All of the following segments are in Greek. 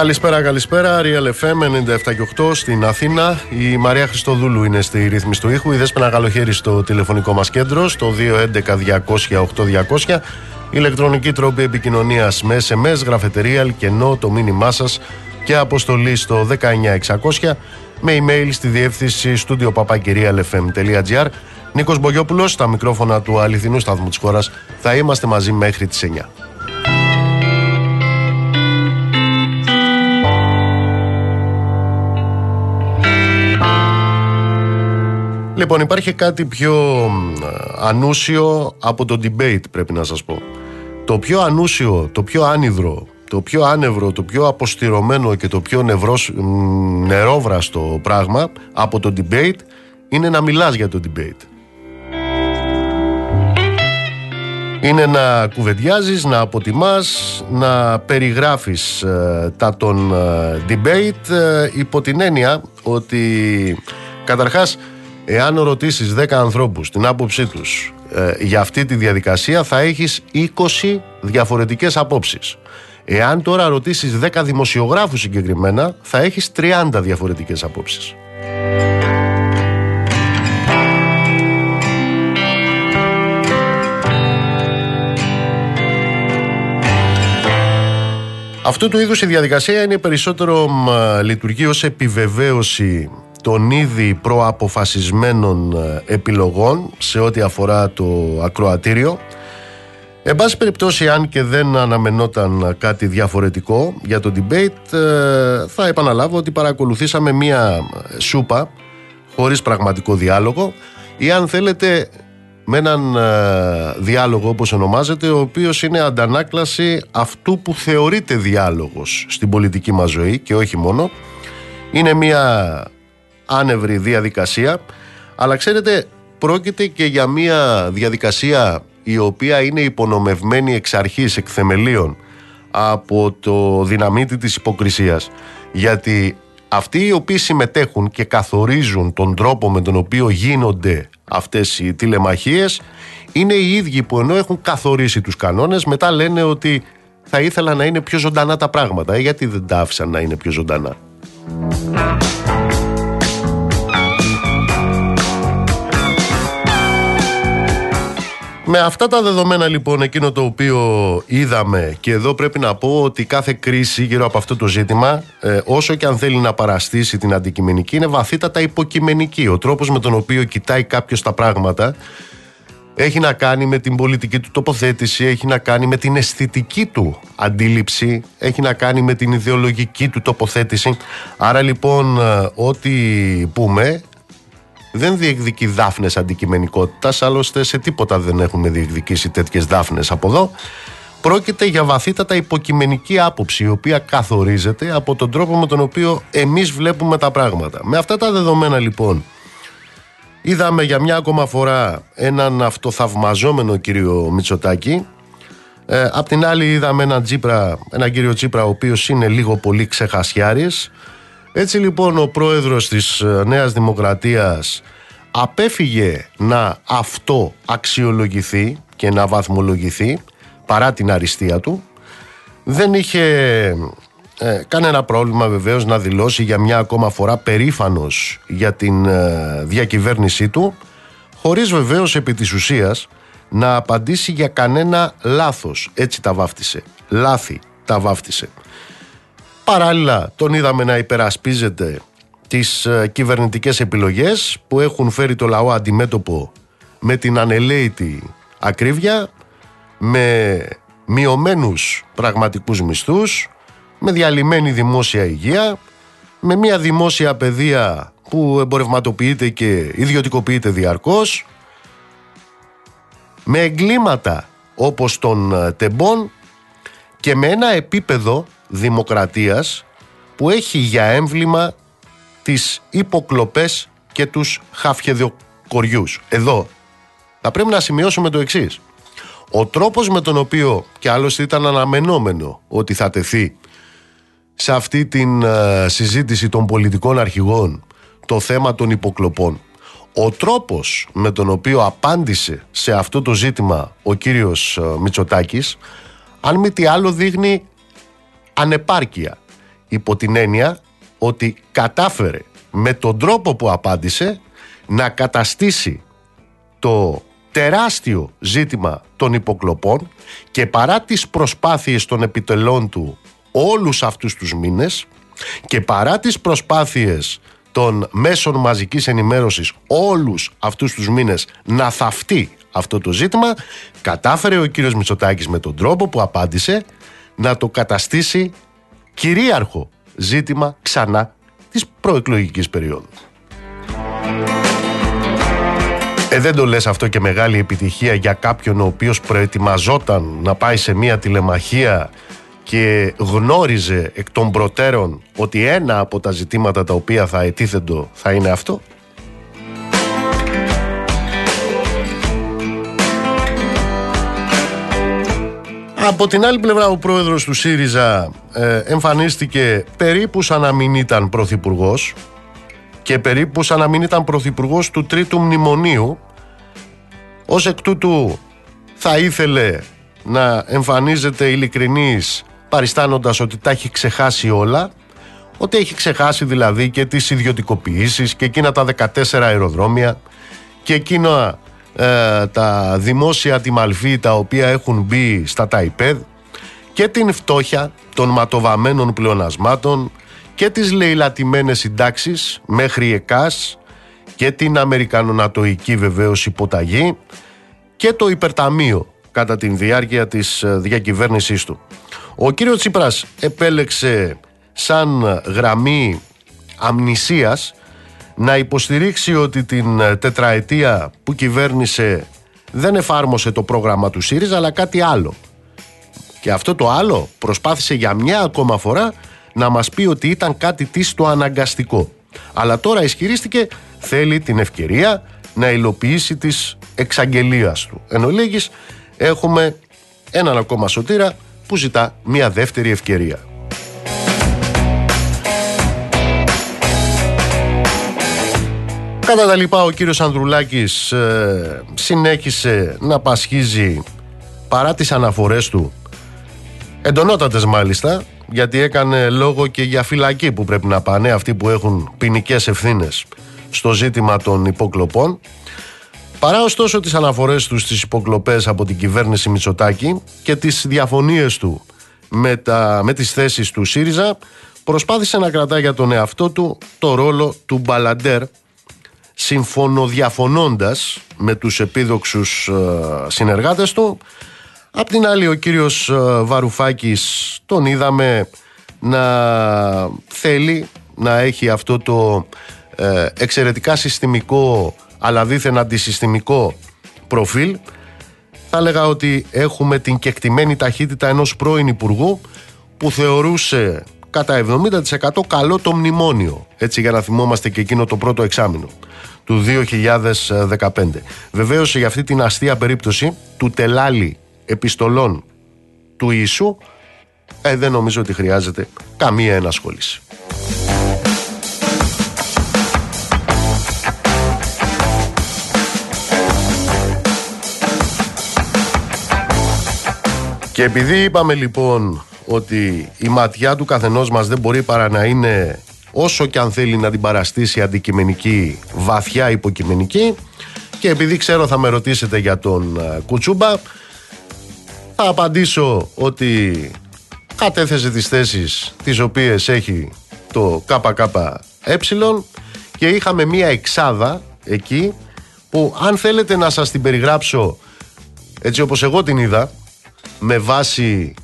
Καλησπέρα, καλησπέρα. Real FM 97 και 8 στην Αθήνα. Η Μαρία Χριστοδούλου είναι στη ρύθμιση του ήχου. Η Δέσπαινα Καλοχέρι στο τηλεφωνικό μας κέντρο, στο 211-200-8200. Ηλεκτρονική τρόπη επικοινωνίας με SMS, γραφετερία, κενό, το μήνυμά σας και αποστολή στο 19600 με email στη διεύθυνση στούντιο papakirialfm.gr. Νίκος Μπογιόπουλος, στα μικρόφωνα του αληθινού σταθμού της χώρας. Θα είμαστε μαζί μέχρι τις 9. Λοιπόν, υπάρχει κάτι πιο ανούσιο από το debate, πρέπει να σας πω. Το πιο ανούσιο, το πιο άνυδρο, το πιο άνευρο, το πιο αποστηρωμένο και το πιο νευρός, νερόβραστο πράγμα από το debate είναι να μιλάς για το debate. Είναι να κουβεντιάζεις, να αποτιμάς, να περιγράφεις ε, τα των ε, debate ε, υπό την έννοια ότι καταρχάς εάν ρωτήσεις 10 ανθρώπους την άποψή τους για αυτή τη διαδικασία θα έχεις 20 διαφορετικές απόψεις. Εάν τώρα ρωτήσεις 10 δημοσιογράφους συγκεκριμένα θα έχεις 30 διαφορετικές απόψεις. Αυτού του είδους η διαδικασία είναι περισσότερο λειτουργεί ως επιβεβαίωση των ήδη προαποφασισμένων ε, επιλογών σε ό,τι αφορά το ακροατήριο. Εν πάση περιπτώσει, αν και δεν αναμενόταν κάτι διαφορετικό για το debate, ε, θα επαναλάβω ότι παρακολουθήσαμε μία σούπα χωρίς πραγματικό διάλογο ή αν θέλετε με έναν ε, διάλογο όπως ονομάζεται ο οποίος είναι αντανάκλαση αυτού που θεωρείται διάλογος στην πολιτική μας ζωή και όχι μόνο είναι μια άνευρη διαδικασία αλλά ξέρετε πρόκειται και για μια διαδικασία η οποία είναι υπονομευμένη εξ αρχής εκ θεμελίων από το δυναμίτι της υποκρισίας γιατί αυτοί οι οποίοι συμμετέχουν και καθορίζουν τον τρόπο με τον οποίο γίνονται αυτές οι τηλεμαχίες είναι οι ίδιοι που ενώ έχουν καθορίσει τους κανόνες μετά λένε ότι θα ήθελα να είναι πιο ζωντανά τα πράγματα. Ε, γιατί δεν τα άφησαν να είναι πιο ζωντανά; Με αυτά τα δεδομένα λοιπόν εκείνο το οποίο είδαμε και εδώ πρέπει να πω ότι κάθε κρίση γύρω από αυτό το ζήτημα ε, όσο και αν θέλει να παραστήσει την αντικειμενική είναι βαθύτατα υποκειμενική. Ο τρόπος με τον οποίο κοιτάει κάποιος τα πράγματα έχει να κάνει με την πολιτική του τοποθέτηση, έχει να κάνει με την αισθητική του αντίληψη, έχει να κάνει με την ιδεολογική του τοποθέτηση. Άρα λοιπόν ε, ό,τι πούμε δεν διεκδικεί δάφνες αντικειμενικότητας, άλλωστε σε τίποτα δεν έχουμε διεκδικήσει τέτοιες δάφνες από εδώ. Πρόκειται για βαθύτατα υποκειμενική άποψη, η οποία καθορίζεται από τον τρόπο με τον οποίο εμείς βλέπουμε τα πράγματα. Με αυτά τα δεδομένα λοιπόν, είδαμε για μια ακόμα φορά έναν αυτοθαυμαζόμενο κύριο Μητσοτάκη. Ε, απ' την άλλη είδαμε έναν, Τσίπρα, έναν κύριο Τσίπρα ο οποίος είναι λίγο πολύ ξεχασιάρης έτσι λοιπόν ο πρόεδρος της ε, Νέας Δημοκρατίας απέφυγε να αυτό αξιολογηθεί και να βαθμολογηθεί παρά την αριστεία του. Δεν είχε ε, κανένα πρόβλημα βεβαίως να δηλώσει για μια ακόμα φορά περήφανος για την ε, διακυβέρνησή του χωρίς βεβαίως επί της ουσίας να απαντήσει για κανένα λάθος. Έτσι τα βάφτισε. Λάθη τα βάφτισε. Παράλληλα τον είδαμε να υπερασπίζεται τις ε, κυβερνητικές επιλογές που έχουν φέρει το λαό αντιμέτωπο με την ανελαίτη ακρίβεια, με μειωμένους πραγματικούς μισθούς, με διαλυμένη δημόσια υγεία, με μια δημόσια παιδεία που εμπορευματοποιείται και ιδιωτικοποιείται διαρκώς, με εγκλήματα όπως των ε, τεμπών και με ένα επίπεδο δημοκρατίας που έχει για έμβλημα τις υποκλοπές και τους χαφιεδοκοριούς. Εδώ θα πρέπει να σημειώσουμε το εξής. Ο τρόπος με τον οποίο και άλλωστε ήταν αναμενόμενο ότι θα τεθεί σε αυτή την ε, συζήτηση των πολιτικών αρχηγών το θέμα των υποκλοπών. Ο τρόπος με τον οποίο απάντησε σε αυτό το ζήτημα ο κύριος ε, Μητσοτάκης αν μη τι άλλο δείχνει ανεπάρκεια. Υπό την έννοια ότι κατάφερε με τον τρόπο που απάντησε να καταστήσει το τεράστιο ζήτημα των υποκλοπών και παρά τις προσπάθειες των επιτελών του όλους αυτούς τους μήνες και παρά τις προσπάθειες των μέσων μαζικής ενημέρωσης όλους αυτούς τους μήνες να θαυτεί αυτό το ζήτημα κατάφερε ο κύριος Μητσοτάκης με τον τρόπο που απάντησε να το καταστήσει κυρίαρχο ζήτημα ξανά της προεκλογικής περίοδου. Ε, δεν το λες αυτό και μεγάλη επιτυχία για κάποιον ο οποίος προετοιμαζόταν να πάει σε μια τηλεμαχία και γνώριζε εκ των προτέρων ότι ένα από τα ζητήματα τα οποία θα ετίθεντο θα είναι αυτό; Από την άλλη πλευρά ο πρόεδρος του ΣΥΡΙΖΑ ε, εμφανίστηκε περίπου σαν να μην ήταν πρωθυπουργός και περίπου σαν να μην ήταν πρωθυπουργός του τρίτου μνημονίου. Ως εκ τούτου θα ήθελε να εμφανίζεται ειλικρινής παριστάνοντας ότι τα έχει ξεχάσει όλα. Ότι έχει ξεχάσει δηλαδή και τις ιδιωτικοποιήσεις και εκείνα τα 14 αεροδρόμια και εκείνα ε, τα δημόσια τιμαλφή τα οποία έχουν μπει στα ΤΑΙΠΕΔ και την φτώχεια των ματοβαμένων πλεονασμάτων και τις λαιλατημένες συντάξεις μέχρι ΕΚΑΣ και την Αμερικανονατοϊκή βεβαίως υποταγή και το υπερταμείο κατά την διάρκεια της ε, διακυβέρνησής του. Ο κύριος Τσίπρας επέλεξε σαν γραμμή αμνησίας να υποστηρίξει ότι την ε, τετραετία που κυβέρνησε δεν εφάρμοσε το πρόγραμμα του ΣΥΡΙΖΑ αλλά κάτι άλλο. Και αυτό το άλλο προσπάθησε για μια ακόμα φορά να μας πει ότι ήταν κάτι της το αναγκαστικό. Αλλά τώρα ισχυρίστηκε θέλει την ευκαιρία να υλοποιήσει τις εξαγγελίας του. Εν ολίγης, έχουμε έναν ακόμα σωτήρα που ζητά μια δεύτερη ευκαιρία. Κατά τα λοιπά ο κύριος Ανδρουλάκης ε, συνέχισε να πασχίζει παρά τις αναφορές του. Εντονότατες μάλιστα γιατί έκανε λόγο και για φυλακή που πρέπει να πάνε αυτοί που έχουν ποινικές ευθύνες στο ζήτημα των υποκλοπών. Παρά ωστόσο τις αναφορές τους στις υποκλοπές από την κυβέρνηση Μητσοτάκη και τις διαφωνίες του με, τα, με τις θέσεις του ΣΥΡΙΖΑ προσπάθησε να κρατά για τον εαυτό του το ρόλο του μπαλαντέρ συμφωνοδιαφωνώντας με τους επίδοξους ε, συνεργάτες του. Απ' την άλλη ο κύριος ε, Βαρουφάκης τον είδαμε να θέλει να έχει αυτό το ε, εξαιρετικά συστημικό αλλά δίθεν αντισυστημικό προφίλ θα έλεγα ότι έχουμε την κεκτημένη ταχύτητα ενός πρώην υπουργού που θεωρούσε κατά 70% καλό το μνημόνιο έτσι για να θυμόμαστε και εκείνο το πρώτο εξάμεινο του 2015 βεβαίως για αυτή την αστεία περίπτωση του τελάλι επιστολών του Ιησού ε, δεν νομίζω ότι χρειάζεται καμία ενασχόληση. Και επειδή είπαμε λοιπόν ότι η ματιά του καθενός μας δεν μπορεί παρά να είναι όσο και αν θέλει να την παραστήσει αντικειμενική, βαθιά υποκειμενική. Και επειδή ξέρω θα με ρωτήσετε για τον ε, Κουτσούμπα θα απαντήσω ότι κατέθεσε τις θέσεις τις οποίες έχει το ΚΚΕ και είχαμε μία εξάδα εκεί που αν θέλετε να σας την περιγράψω έτσι όπως εγώ την είδα με βάση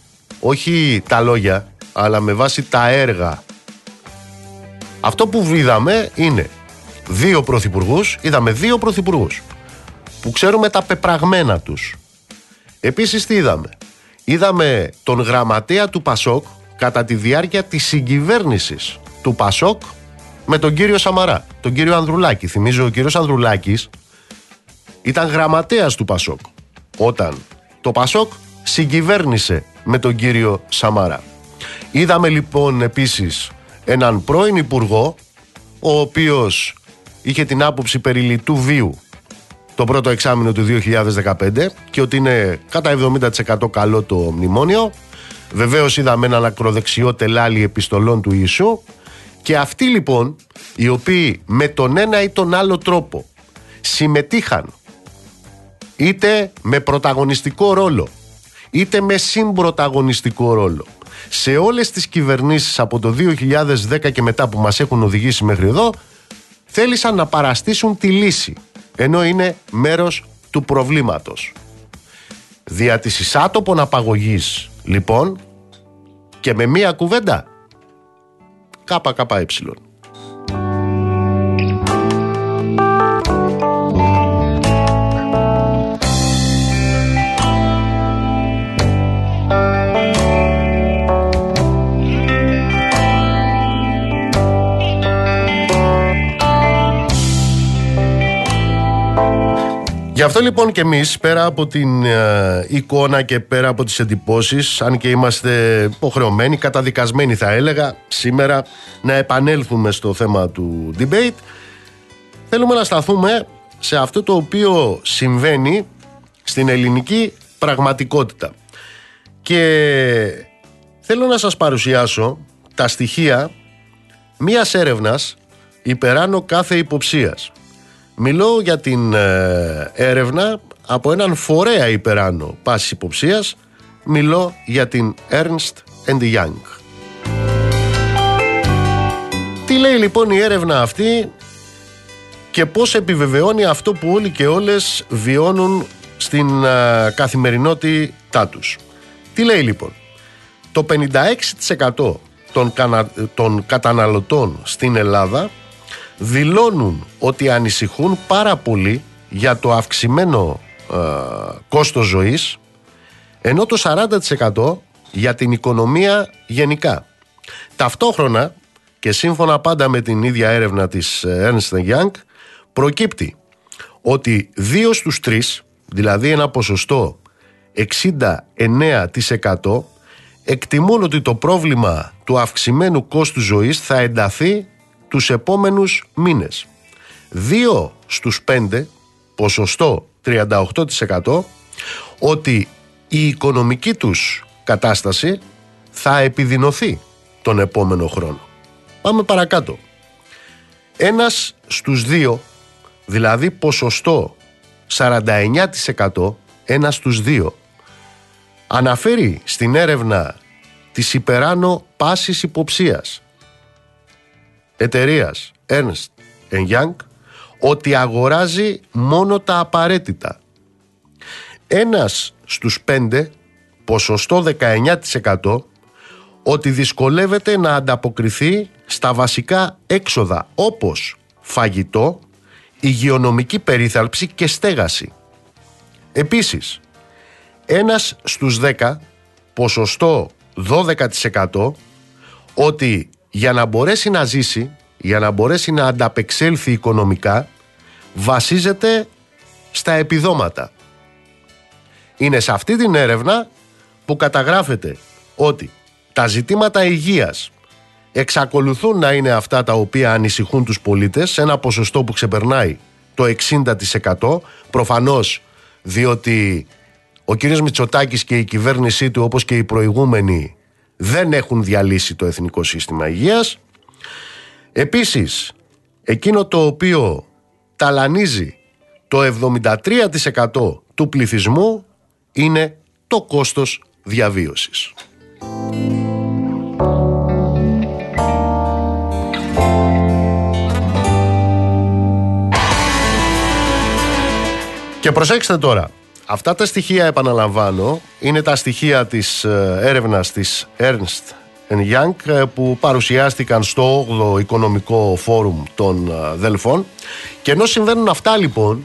όχι τα λόγια αλλά με βάση τα έργα αυτό που είδαμε είναι δύο πρωθυπουργούς, είδαμε δύο πρωθυπουργούς που ξέρουμε τα πεπραγμένα τους επίσης τι είδαμε; Είδαμε τον γραμματέα του Πασόκ κατά τη διάρκεια της συγκυβέρνησης του Πασόκ με τον κύριο Σαμαρά, τον κύριο Ανδρουλάκη. Θυμίζω ο κύριος Ανδρουλάκης ήταν γραμματέας του Πασόκ όταν το Πασόκ συγκυβέρνησε με τον κύριο Σαμάρα. Είδαμε λοιπόν επίσης έναν πρώην υπουργό ο οποίος είχε την άποψη περί λιτού βίου το πρώτο εξάμεινο του 2015 και ότι είναι κατά 70% καλό το μνημόνιο Βεβαίως είδαμε έναν ακροδεξιό τελάλι επιστολών του Ιησού και αυτοί λοιπόν οι οποίοι με τον ένα ή τον άλλο τρόπο συμμετείχαν είτε με πρωταγωνιστικό ρόλο είτε με συμπροταγωνιστικό ρόλο σε όλες τις κυβερνήσεις από το 2010 και μετά που μας έχουν οδηγήσει μέχρι εδώ θέλησαν να παραστήσουν τη λύση ενώ είναι μέρος του προβλήματος. Δια της εισάτοπων απαγωγής λοιπόν και με μία κουβέντα ΚΚΕ. Αυτό λοιπόν και εμείς πέρα από την ε, εικόνα και πέρα από τις εντυπώσεις αν και είμαστε υποχρεωμένοι, καταδικασμένοι θα έλεγα σήμερα να επανέλθουμε στο θέμα του debate θέλουμε να σταθούμε σε αυτό το οποίο συμβαίνει στην ελληνική πραγματικότητα. Και θέλω να σας παρουσιάσω τα στοιχεία μιας έρευνας υπεράνω κάθε υποψίας Μιλώ για την ε, έρευνα από έναν φορέα υπεράνω πάσης υποψίας. Μιλώ για την Ernst Young. Τι λέει λοιπόν η έρευνα αυτή και πώς επιβεβαιώνει αυτό που όλοι και όλες βιώνουν στην ε, καθημερινότητά τους. Τι λέει λοιπόν; Το 56% των, των καταναλωτών στην Ελλάδα δηλώνουν ότι ανησυχούν πάρα πολύ για το αυξημένο ε, κόστος ζωής ενώ το 40% για την οικονομία γενικά. Ταυτόχρονα και σύμφωνα πάντα με την ίδια έρευνα της ε, Ernst Young προκύπτει ότι δύο στους τρεις, δηλαδή ένα ποσοστό 69% εκτιμούν ότι το πρόβλημα του αυξημένου κόστου ζωής θα ενταθεί τους επόμενους μήνες. Δύο στους πέντε, ποσοστό 38%, ότι η οικονομική τους κατάσταση θα επιδεινωθεί τον επόμενο χρόνο. Πάμε παρακάτω. Ένας στους δύο, δηλαδή ποσοστό 49%, ένας στους δύο, αναφέρει στην έρευνα της υπεράνω πάσης υποψίας εταιρείας Ernst Young ότι αγοράζει μόνο τα απαραίτητα. Ένας στους πέντε, ποσοστό 19% ότι δυσκολεύεται να ανταποκριθεί στα βασικά έξοδα όπως φαγητό, υγειονομική περίθαλψη και στέγαση. Επίσης, ένας στους 10, ποσοστό 12% ότι για να μπορέσει να ζήσει, για να μπορέσει να ανταπεξέλθει οικονομικά, βασίζεται στα επιδόματα. Είναι σε αυτή την έρευνα που καταγράφεται ότι τα ζητήματα υγείας εξακολουθούν να είναι αυτά τα οποία ανησυχούν τους πολίτες σε ένα ποσοστό που ξεπερνάει το 60% προφανώς διότι ο κύριος Μητσοτάκης και η κυβέρνησή του όπως και οι προηγούμενοι δεν έχουν διαλύσει το Εθνικό Σύστημα Υγείας. Επίσης, εκείνο το οποίο ταλανίζει το 73% του πληθυσμού είναι το κόστος διαβίωσης. Και προσέξτε τώρα, Αυτά τα στοιχεία, επαναλαμβάνω, είναι τα στοιχεία της ε, έρευνας της Ernst Young ε, που παρουσιάστηκαν στο 8ο Οικονομικό Φόρουμ των ε, Δελφών. Και ενώ συμβαίνουν αυτά λοιπόν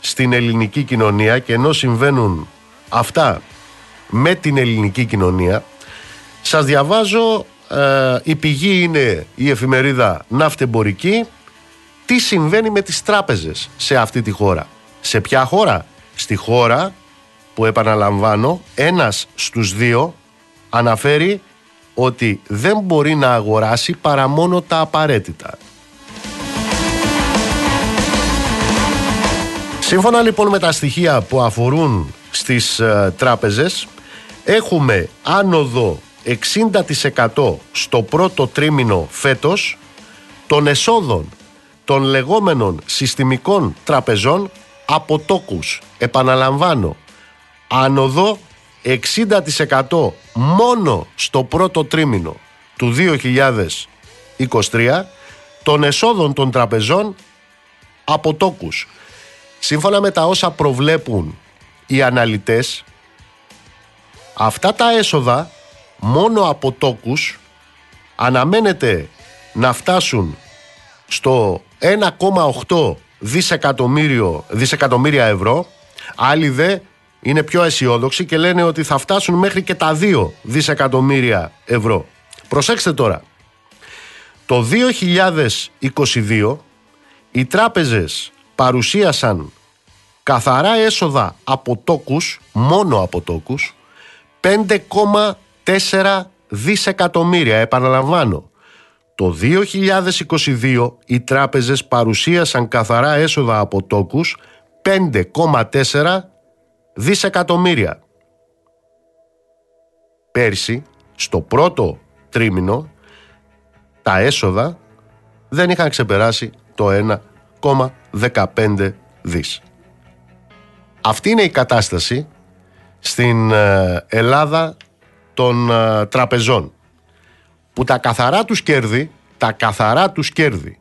στην ελληνική κοινωνία και ενώ συμβαίνουν αυτά με την ελληνική κοινωνία σας διαβάζω η πηγή είναι η εφημερίδα Ναυτεμπορική. Τι συμβαίνει με τις τράπεζες σε αυτή τη χώρα; Σε ποια χώρα; Στη χώρα που επαναλαμβάνω ένας στους δύο αναφέρει ότι δεν μπορεί να αγοράσει παρά μόνο τα απαραίτητα. Σύμφωνα λοιπόν με τα στοιχεία που αφορούν στις ε, τράπεζες έχουμε άνοδο 60% στο πρώτο τρίμηνο φέτος των εσόδων των λεγόμενων συστημικών τραπεζών από τόκους. Επαναλαμβάνω, άνοδο 60% μόνο στο πρώτο τρίμηνο του 2023 των εσόδων των τραπεζών από τόκους. Σύμφωνα με τα όσα προβλέπουν οι αναλυτές, αυτά τα έσοδα μόνο από τόκους αναμένεται να φτάσουν στο 1,8 δισεκατομμύριο, δισεκατομμύρια ευρώ. Άλλοι δε είναι πιο αισιόδοξοι και λένε ότι θα φτάσουν μέχρι και τα 2 δισεκατομμύρια ευρώ. Προσέξτε τώρα. Το 2022 οι τράπεζες παρουσίασαν καθαρά έσοδα από τόκους, μόνο από τόκους, 5,4 δισεκατομμύρια. Επαναλαμβάνω, το 2022 οι τράπεζες παρουσίασαν καθαρά έσοδα από τόκους 5,4 δισεκατομμύρια. Πέρσι, στο πρώτο τρίμηνο, τα έσοδα δεν είχαν ξεπεράσει το 1,15 δις. Αυτή είναι η κατάσταση στην ε, Ελλάδα των ε, τραπεζών που τα καθαρά τους κέρδη τα καθαρά τους κέρδη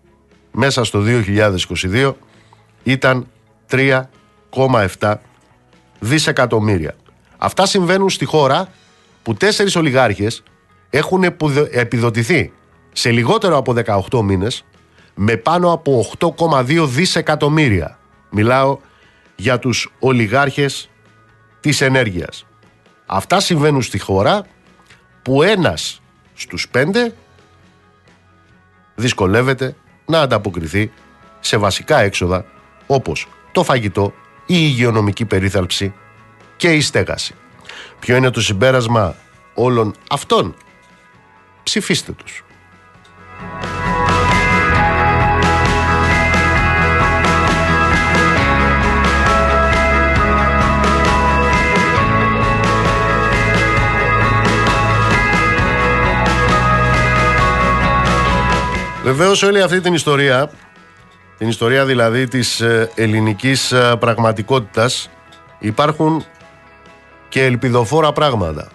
μέσα στο 2022 ήταν 3,7 δισεκατομμύρια. Αυτά συμβαίνουν στη χώρα που τέσσερις ολιγάρχες έχουν επιδοτηθεί σε λιγότερο από 18 μήνες με πάνω από 8,2 δισεκατομμύρια. Μιλάω για τους ολιγάρχες της ενέργειας. Αυτά συμβαίνουν στη χώρα που ένας στους πέντε δυσκολεύεται να ανταποκριθεί σε βασικά έξοδα όπως το φαγητό, η υγειονομική περίθαλψη και η στέγαση. Ποιο είναι το συμπέρασμα όλων αυτών; Ψηφίστε τους. Βεβαίως όλη αυτή την ιστορία, την ιστορία δηλαδή της ε, ελληνικής ε, πραγματικότητας, υπάρχουν και ελπιδοφόρα πράγματα.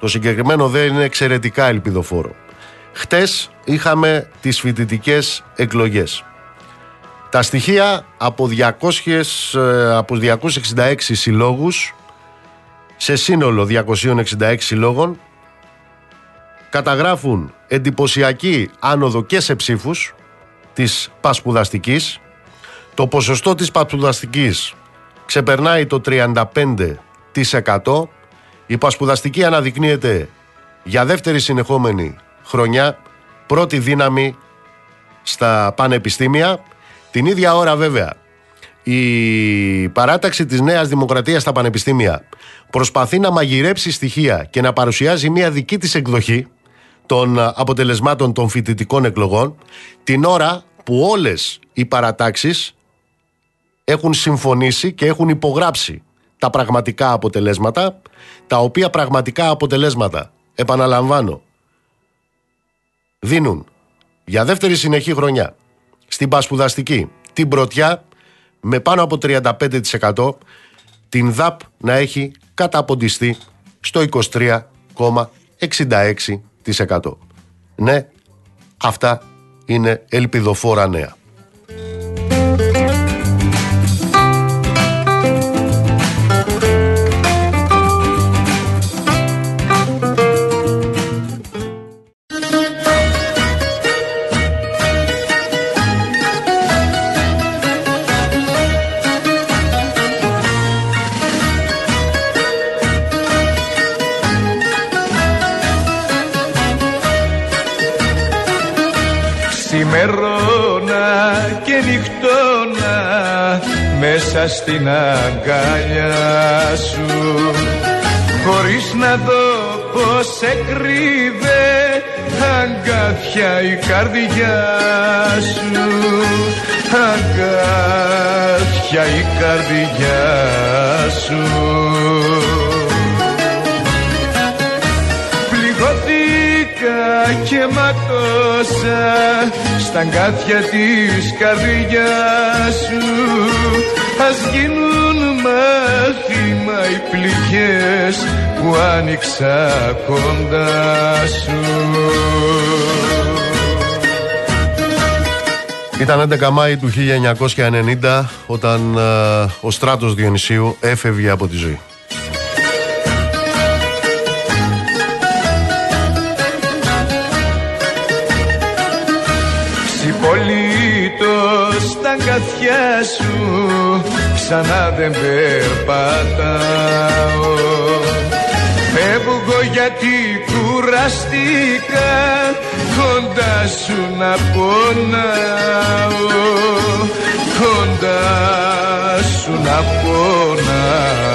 Το συγκεκριμένο δεν είναι εξαιρετικά ελπιδοφόρο. Χτες είχαμε τις φοιτητικές εκλογές. Τα στοιχεία από, 200, ε, από 266 συλλόγους σε σύνολο 266 συλλόγων καταγράφουν εντυπωσιακή άνοδο και σε ψήφους της πασπουδαστικής. Το ποσοστό της πασπουδαστικής ξεπερνάει το 35%. Η πασπουδαστική αναδεικνύεται για δεύτερη συνεχόμενη χρονιά πρώτη δύναμη στα πανεπιστήμια. Την ίδια ώρα βέβαια η παράταξη της Νέας Δημοκρατίας στα πανεπιστήμια προσπαθεί να μαγειρέψει στοιχεία και να παρουσιάζει μια δική της εκδοχή των ε, αποτελεσμάτων των φοιτητικών εκλογών την ώρα που όλες οι παρατάξεις έχουν συμφωνήσει και έχουν υπογράψει τα πραγματικά αποτελέσματα τα οποία πραγματικά αποτελέσματα επαναλαμβάνω δίνουν για δεύτερη συνεχή χρονιά στην Πασπουδαστική την πρωτιά με πάνω από 35% την ΔΑΠ να έχει καταποντιστεί στο 23,66%. Ναι, αυτά είναι ελπιδοφόρα νέα. στην αγκαλιά σου. Χωρίς να δω πως σε κρύβε αγκάθια η καρδιά σου. Αγκάθια η καρδιά σου. Πληγωθήκα και ματώσα στα αγκάθια της καρδιάς σου ας γίνουν μάθημα οι πληγές που άνοιξα κοντά σου Ήταν 11 Μάη του 1990 όταν ε, ο στράτος Διονυσίου έφευγε από τη ζωή. Συμπολίτως στα καθιά σου ξανά δεν περπατάω. Φεύγω γιατί κουραστήκα κοντά σου να πονάω. Κοντά σου να πονάω.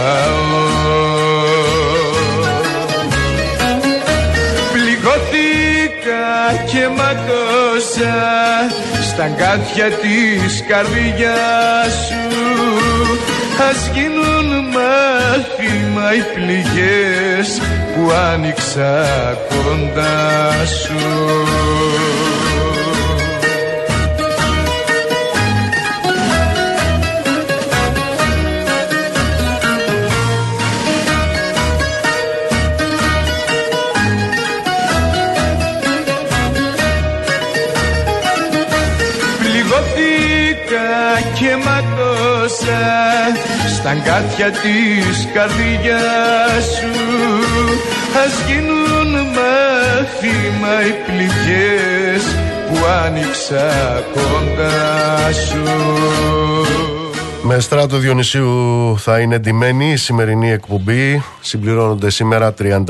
Πληγώθηκα και ματώσα στα αγκάθια της καρδιάς σου. Ας γίνουν μάθημα οι πληγές που άνοιξα κοντά σου στα αγκάθια της καρδιάς σου ας γίνουν μάθημα οι πληγές που άνοιξα κοντά σου με στράτο Διονυσίου θα είναι εντυμένη η σημερινή εκπομπή. Συμπληρώνονται σήμερα 33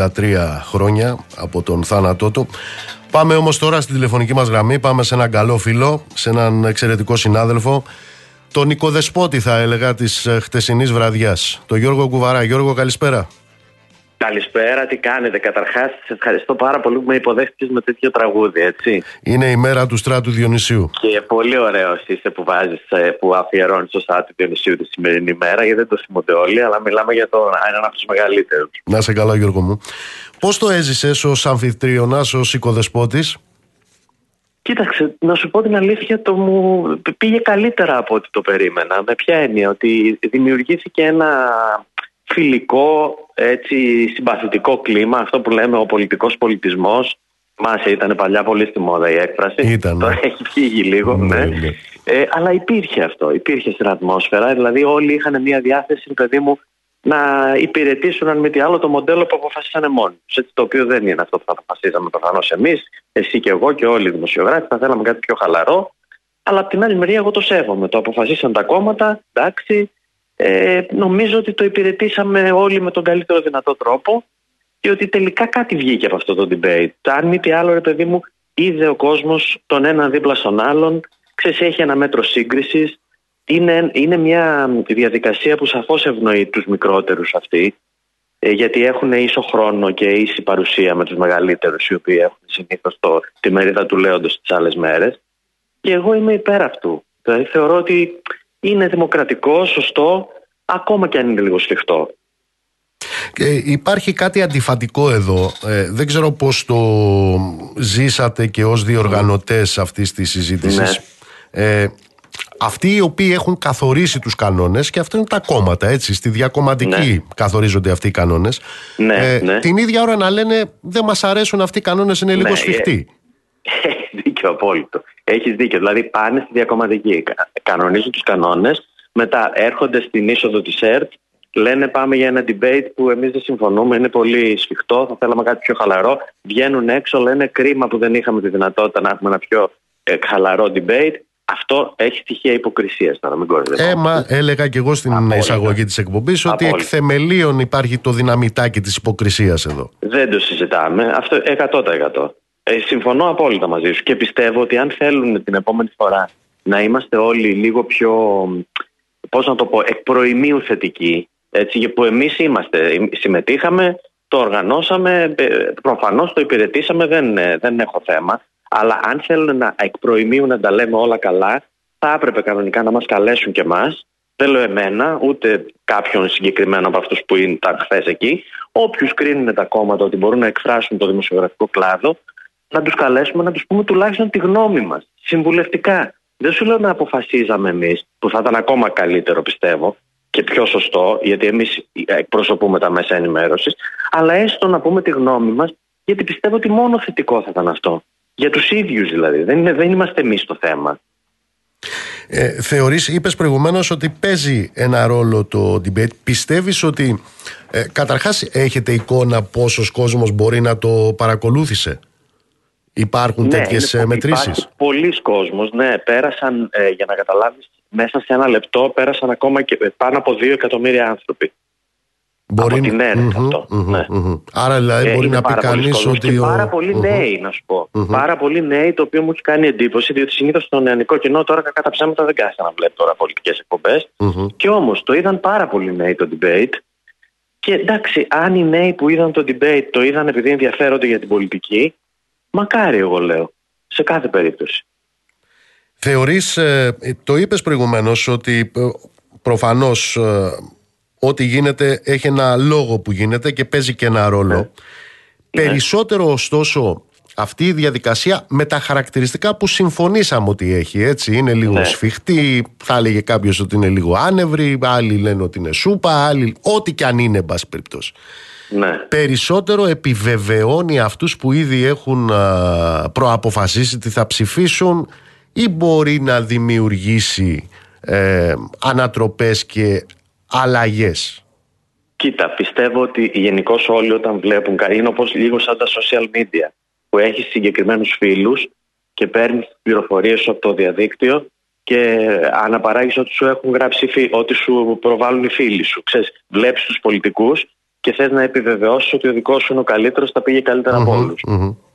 χρόνια από τον θάνατό του. Πάμε όμως τώρα στην τηλεφωνική μας γραμμή. Πάμε σε έναν καλό φίλο, σε έναν εξαιρετικό συνάδελφο. Τον οικοδεσπότη θα έλεγα της ε, χτεσινής βραδιάς. Το Γιώργο Κουβαρά. Γιώργο καλησπέρα. Καλησπέρα, τι κάνετε; Καταρχάς, σε ευχαριστώ πάρα πολύ που με υποδέχτηκες με τέτοιο τραγούδι, έτσι. Είναι η μέρα του στράτου Διονυσίου. Και πολύ ωραίο είσαι που βάζεις, που αφιερώνεις στο στράτου Διονυσίου τη σημερινή μέρα, γιατί δεν το θυμούνται όλοι, αλλά μιλάμε για τον έναν από τους μεγαλύτερους. Να σε καλά, Γιώργο μου. Πώς το έζησες ως αμφιτρίωνας, ως οικοδεσπότης; Κοίταξε, να σου πω την αλήθεια, το μου πήγε καλύτερα από ό,τι το περίμενα. Με ποια έννοια, ότι δημιουργήθηκε ένα φιλικό, έτσι, συμπαθητικό κλίμα, αυτό που λέμε ο πολιτικός πολιτισμός. Μάσε ήταν παλιά πολύ στη μόδα η έκφραση. Ήταν. Τώρα έχει φύγει λίγο. Ναι, ναι. ναι. Ε, αλλά υπήρχε αυτό, υπήρχε στην ατμόσφαιρα. Δηλαδή όλοι είχαν μια διάθεση, παιδί μου, να υπηρετήσουν αν μη τι άλλο το μοντέλο που αποφασίσανε μόνοι τους. Το οποίο δεν είναι αυτό που θα αποφασίζαμε προφανώς εμείς, εσύ και εγώ και όλοι οι δημοσιογράφοι. Θα θέλαμε κάτι πιο χαλαρό. Αλλά από την άλλη μεριά, εγώ το σέβομαι. Το αποφασίσαν τα κόμματα, εντάξει, ε, νομίζω ότι το υπηρετήσαμε όλοι με τον καλύτερο δυνατό τρόπο και ότι τελικά κάτι βγήκε από αυτό το debate. Αν μη τι άλλο, ρε παιδί μου, είδε ο κόσμος τον έναν δίπλα στον άλλον, ξέρεις, έχει ένα μέτρο σύγκρισης. Είναι, είναι μια διαδικασία που σαφώς ευνοεί τους μικρότερους αυτοί, ε, γιατί έχουν ίσο χρόνο και ίση παρουσία με τους μεγαλύτερους, οι οποίοι έχουν συνήθως τη μερίδα του λέοντος τις άλλες μέρες. Και εγώ είμαι υπέρ αυτού. Δηλαδή θεωρώ ότι είναι δημοκρατικό, σωστό, ακόμα και αν είναι λίγο σφιχτό. Και υπάρχει κάτι αντιφατικό εδώ. Ε, δεν ξέρω πώς το ζήσατε και ως διοργανωτές αυτής της συζήτησης. Ναι. Ε, αυτοί οι οποίοι έχουν καθορίσει τους κανόνες και αυτό είναι τα κόμματα έτσι στη διακομματική ναι. καθορίζονται αυτοί οι κανόνες ναι, ε, ναι. την ίδια ώρα να λένε δεν μας αρέσουν αυτοί οι κανόνες είναι λίγο ναι, σφιχτοί Έχει δίκιο απόλυτο Έχεις δίκιο δηλαδή πάνε στη διακομματική κανονίζουν τους κανόνες μετά έρχονται στην είσοδο της ΕΡΤ, λένε πάμε για ένα debate που εμείς δεν συμφωνούμε, είναι πολύ σφιχτό, θα θέλαμε κάτι πιο χαλαρό. Βγαίνουν έξω, λένε κρίμα που δεν είχαμε τη δυνατότητα να έχουμε ένα πιο ε, χαλαρό debate. Αυτό έχει στοιχεία υποκρισίας τώρα, μην κορδεύω. Έμα, έλεγα και εγώ στην Απόλυτα. εισαγωγή της εκπομπής ότι εκ θεμελίων υπάρχει το δυναμητάκι της υποκρισίας εδώ. Δεν το συζητάμε. Αυτό 100%. Ε, συμφωνώ απόλυτα μαζί σου και πιστεύω ότι αν θέλουν την επόμενη φορά να είμαστε όλοι λίγο πιο Πώς να το πω, εκ προημίου θετική, έτσι, που εμείς είμαστε, συμμετείχαμε, το οργανώσαμε, ε, προφανώς το υπηρετήσαμε, δεν, ε, δεν έχω θέμα. Αλλά αν θέλουν να εκ προημίου να τα λέμε όλα καλά, θα έπρεπε κανονικά να μας καλέσουν και εμάς. Δεν λέω εμένα, ούτε κάποιον συγκεκριμένο από αυτούς που ήταν χθες εκεί. Όποιους κρίνουν τα κόμματα ότι μπορούν να εκφράσουν το δημοσιογραφικό κλάδο, να τους καλέσουμε να τους πούμε τουλάχιστον τη γνώμη μας, συμβουλευτικά. Δεν σου λέω να αποφασίζαμε εμείς, που θα ήταν ακόμα καλύτερο πιστεύω και πιο σωστό, γιατί εμείς εκπροσωπούμε τα μέσα ενημέρωσης, αλλά έστω να πούμε τη γνώμη μας, γιατί πιστεύω ότι μόνο θετικό θα ήταν αυτό. Για τους ίδιους δηλαδή, δεν, είναι, δεν είμαστε εμείς το θέμα. Ε, θεωρείς, είπες προηγουμένως ότι παίζει ένα ρόλο το debate. Πιστεύεις ότι ε, καταρχάς έχετε εικόνα πόσος κόσμος μπορεί να το παρακολούθησε; Υπάρχουν ναι, τέτοιες μετρήσεις; Υπάρχει πολλοί κόσμος, ναι. Πέρασαν, ε, για να καταλάβεις, μέσα σε ένα λεπτό πέρασαν ακόμα και πάνω από δύο εκατομμύρια άνθρωποι. Μπορεί... Από την αυτό. ναι. Άρα δηλαδή ε, μπορεί να πει κανείς ότι. Και πάρα πολλοί νέοι, να σου πω. Πάρα πολλοί νέοι, το οποίο μου έχει κάνει εντύπωση, διότι συνήθως το νεανικό κοινό τώρα κατά ψέματα δεν κάθεται να βλέπει τώρα πολιτικές εκπομπές. Και όμως το είδαν πάρα πολλοί νέοι το debate. Και εντάξει, αν οι νέοι που είδαν το debate το είδαν επειδή ενδιαφέρονται για την πολιτική, μακάρι εγώ λέω. Σε κάθε περίπτωση. Θεωρείς, ε, το είπες προηγουμένως ότι ε, προφανώς ε, ό,τι γίνεται έχει ένα λόγο που γίνεται και παίζει και ένα ρόλο. Ναι. Περισσότερο ωστόσο αυτή η διαδικασία με τα χαρακτηριστικά που συμφωνήσαμε ότι έχει έτσι είναι λίγο ναι. σφιχτή θα έλεγε κάποιος ότι είναι λίγο άνευρη άλλοι λένε ότι είναι σούπα άλλοι ό,τι και αν είναι εν πάση περιπτώσει ναι. περισσότερο επιβεβαιώνει αυτούς που ήδη έχουν προαποφασίσει τι θα ψηφίσουν ή μπορεί να δημιουργήσει ε, ανατροπές και αλλαγές. Κοίτα, πιστεύω ότι γενικώ όλοι όταν βλέπουν είναι όπως λίγο σαν τα social media που έχει συγκεκριμένους φίλους και παίρνει πληροφορίες από το διαδίκτυο και αναπαράγεις ό,τι σου έχουν γράψει, ό,τι σου προβάλλουν οι φίλοι σου. Ξέρεις, βλέπεις τους πολιτικούς και θες να επιβεβαιώσεις ότι ο δικός σου είναι ο καλύτερος, θα πήγε καλύτερα από όλους.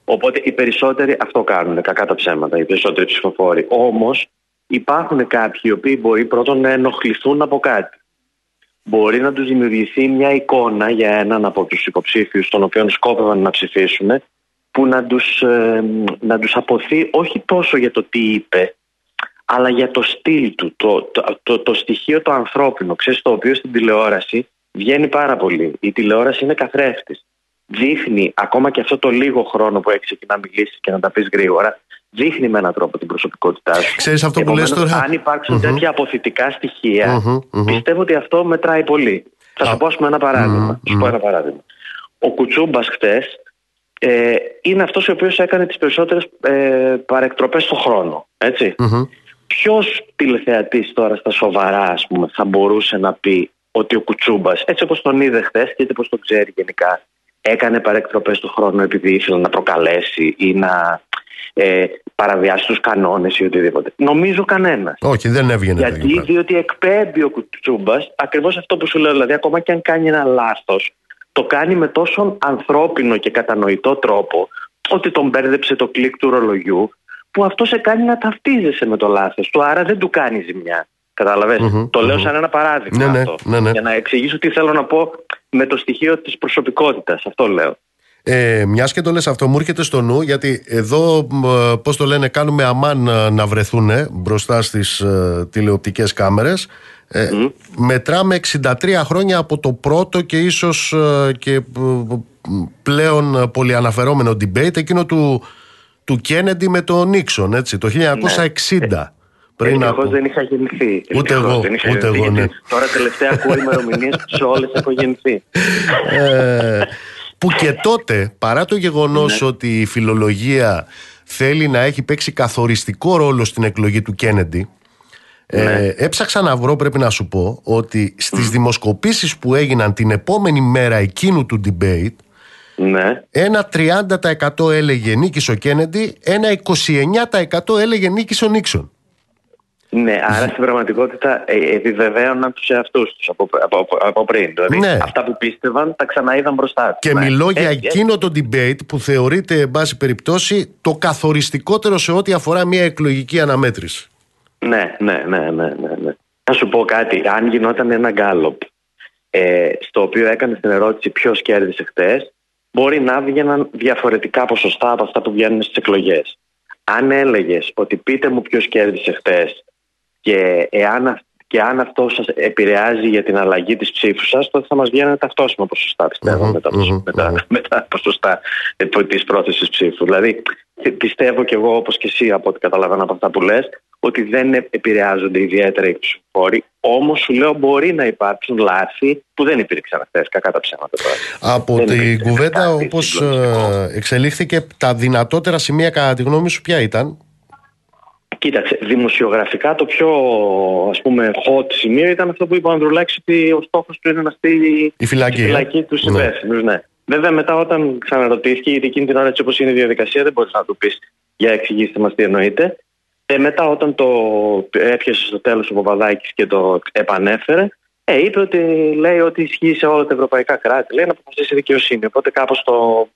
Οπότε οι περισσότεροι αυτό κάνουν, κακά τα ψέματα, οι περισσότεροι ψηφοφόροι. Όμως υπάρχουν κάποιοι οι οποίοι μπορεί πρώτον να ενοχληθούν από κάτι μπορεί να τους δημιουργηθεί μια εικόνα για έναν από τους υποψήφιους τον οποίο σκόπευαν να ψηφίσουν που να τους, ε, να τους αποθεί όχι τόσο για το τι είπε αλλά για το στυλ του, το, το, το, στοιχείο το ανθρώπινο, ξέρεις, το οποίο στην τηλεόραση βγαίνει πάρα πολύ. Η τηλεόραση είναι καθρέφτης. Δείχνει ακόμα και αυτό το λίγο χρόνο που έχεις εκεί να μιλήσεις και να τα πεις γρήγορα, δείχνει με έναν τρόπο την προσωπικότητά σου. Ξέρεις αυτό που λες τώρα; Αν υπάρξουν τέτοια αποθητικά πιστεύω ότι αυτό μετράει πολύ. Θα σου πω ένα παράδειγμα. Σου πω ένα παράδειγμα. Ο Κουτσούμπας χτε ε, είναι αυτός ο οποίος έκανε τις περισσότερες ε, παρεκτροπές στον χρόνο. Έτσι. Ποιος τηλεθεατής τώρα στα σοβαρά, ας πούμε, θα μπορούσε να πει ότι ο Κουτσούμπας, έτσι όπως τον είδε χθες και έτσι όπως τον ξέρει γενικά, έκανε παρεκτροπές στον χρόνο επειδή ήθελε να προκαλέσει ή να ε, παραβιάσει τους κανόνες ή οτιδήποτε. Νομίζω κανένας. Όχι, δεν έβγαινε. Γιατί, διότι εκπέμπει ο Κουτσούμπας ακριβώς αυτό που σου λέω. Δηλαδή, ακόμα και αν κάνει ένα λάθος, το κάνει με τόσο ανθρώπινο και κατανοητό τρόπο ότι τον μπέρδεψε το κλικ του ρολογιού που αυτό σε κάνει να ταυτίζεσαι με το λάθος του. Άρα δεν του κάνει ζημιά. καταλαβες; Το λέω σαν ένα παράδειγμα ναι, ναι, αυτό. Ναι, ναι, για να εξηγήσω τι θέλω να πω με το στοιχείο της προσωπικότητας. Αυτό λέω. Ε, Μιας και το λες αυτό, μου έρχεται στο νου γιατί εδώ, πώς το λένε, κάνουμε αμάν ε, να βρεθούν μπροστά στις ε, τηλεοπτικές κάμερες. Ε, Μετράμε 63 χρόνια από το πρώτο και ίσως ε, και πλέον πολυαναφερόμενο debate, εκείνο του, του Kennedy με τον Νίξον, έτσι, το 1960. Ναι. Πριν από... δεν είχα γεννηθεί. Ούτε εγώ. ούτε εγώ ναι. Τώρα τελευταία ακούω ημερομηνίες σε όλες έχω γεννηθεί. Ε, που και τότε, παρά το γεγονός ναι. ότι η φιλολογία θέλει να έχει παίξει καθοριστικό ρόλο στην εκλογή του Κέννεντι, ε, ναι. έψαξα να βρω πρέπει να σου πω ότι στις mm. δημοσκοπήσεις που έγιναν την επόμενη μέρα εκείνου του debate ναι. ένα 30% έλεγε νίκης ο Κέννεντι, ένα 29% έλεγε νίκης ο Νίξον. Ναι, άρα στην πραγματικότητα ε, επιβεβαίωναν τους εαυτούς τους από, από, από, πριν. Δηλαδή ναι. αυτά που πίστευαν τα ξαναείδαν μπροστά τους. Και ναι. μιλώ για εκείνο το debate που θεωρείται, εν πάση περιπτώσει, το καθοριστικότερο σε ό,τι αφορά μια εκλογική αναμέτρηση. Ναι, ναι, ναι, ναι. ναι, ναι. Θα σου πω κάτι. Αν γινόταν ένα γκάλωπ ε, στο οποίο έκανε την ερώτηση ποιος κέρδισε χτες, μπορεί να βγαίναν διαφορετικά ποσοστά από αυτά που βγαίνουν στις εκλογές. Αν έλεγες ότι πείτε μου ποιος κέρδισε χτες και εάν και αν αυτό σας επηρεάζει για την αλλαγή της ψήφου σας, τότε θα μας βγαίνει ένα ταυτόσιμο ποσοστά, πιστεύω, με, τα, με, τα, ποσοστά της πρόθεσης ψήφου. Δηλαδή, πιστεύω κι εγώ, όπως και εσύ, από ό,τι καταλαβαίνω από αυτά που λες, ότι δεν επηρεάζονται ιδιαίτερα οι ψηφοφόροι. Όμως σου λέω μπορεί να υπάρξουν λάθη που δεν υπήρξαν χθες, κακά τα ψέματα τώρα. Από την κουβέντα, όπως ε, εξελίχθηκε, τα δυνατότερα σημεία, κατά τη γνώμη σου, ποια ήταν; Κοίταξε, δημοσιογραφικά το πιο ας πούμε hot σημείο ήταν αυτό που είπε ο Ανδρουλάκης ότι ο στόχος του είναι να στείλει η φυλακή, η φυλακή τους ναι. ναι. Βέβαια μετά όταν ξαναρωτήθηκε, γιατί εκείνη την ώρα έτσι όπως είναι η διαδικασία δεν μπορείς να του πεις για εξηγήστε μας τι εννοείται. Ε, μετά όταν το έπιασε στο τέλος ο Παπαδάκης και το επανέφερε, ε, είπε ότι λέει ότι ισχύει σε όλα τα ευρωπαϊκά κράτη. Λέει να αποφασίσει η δικαιοσύνη. Οπότε κάπως το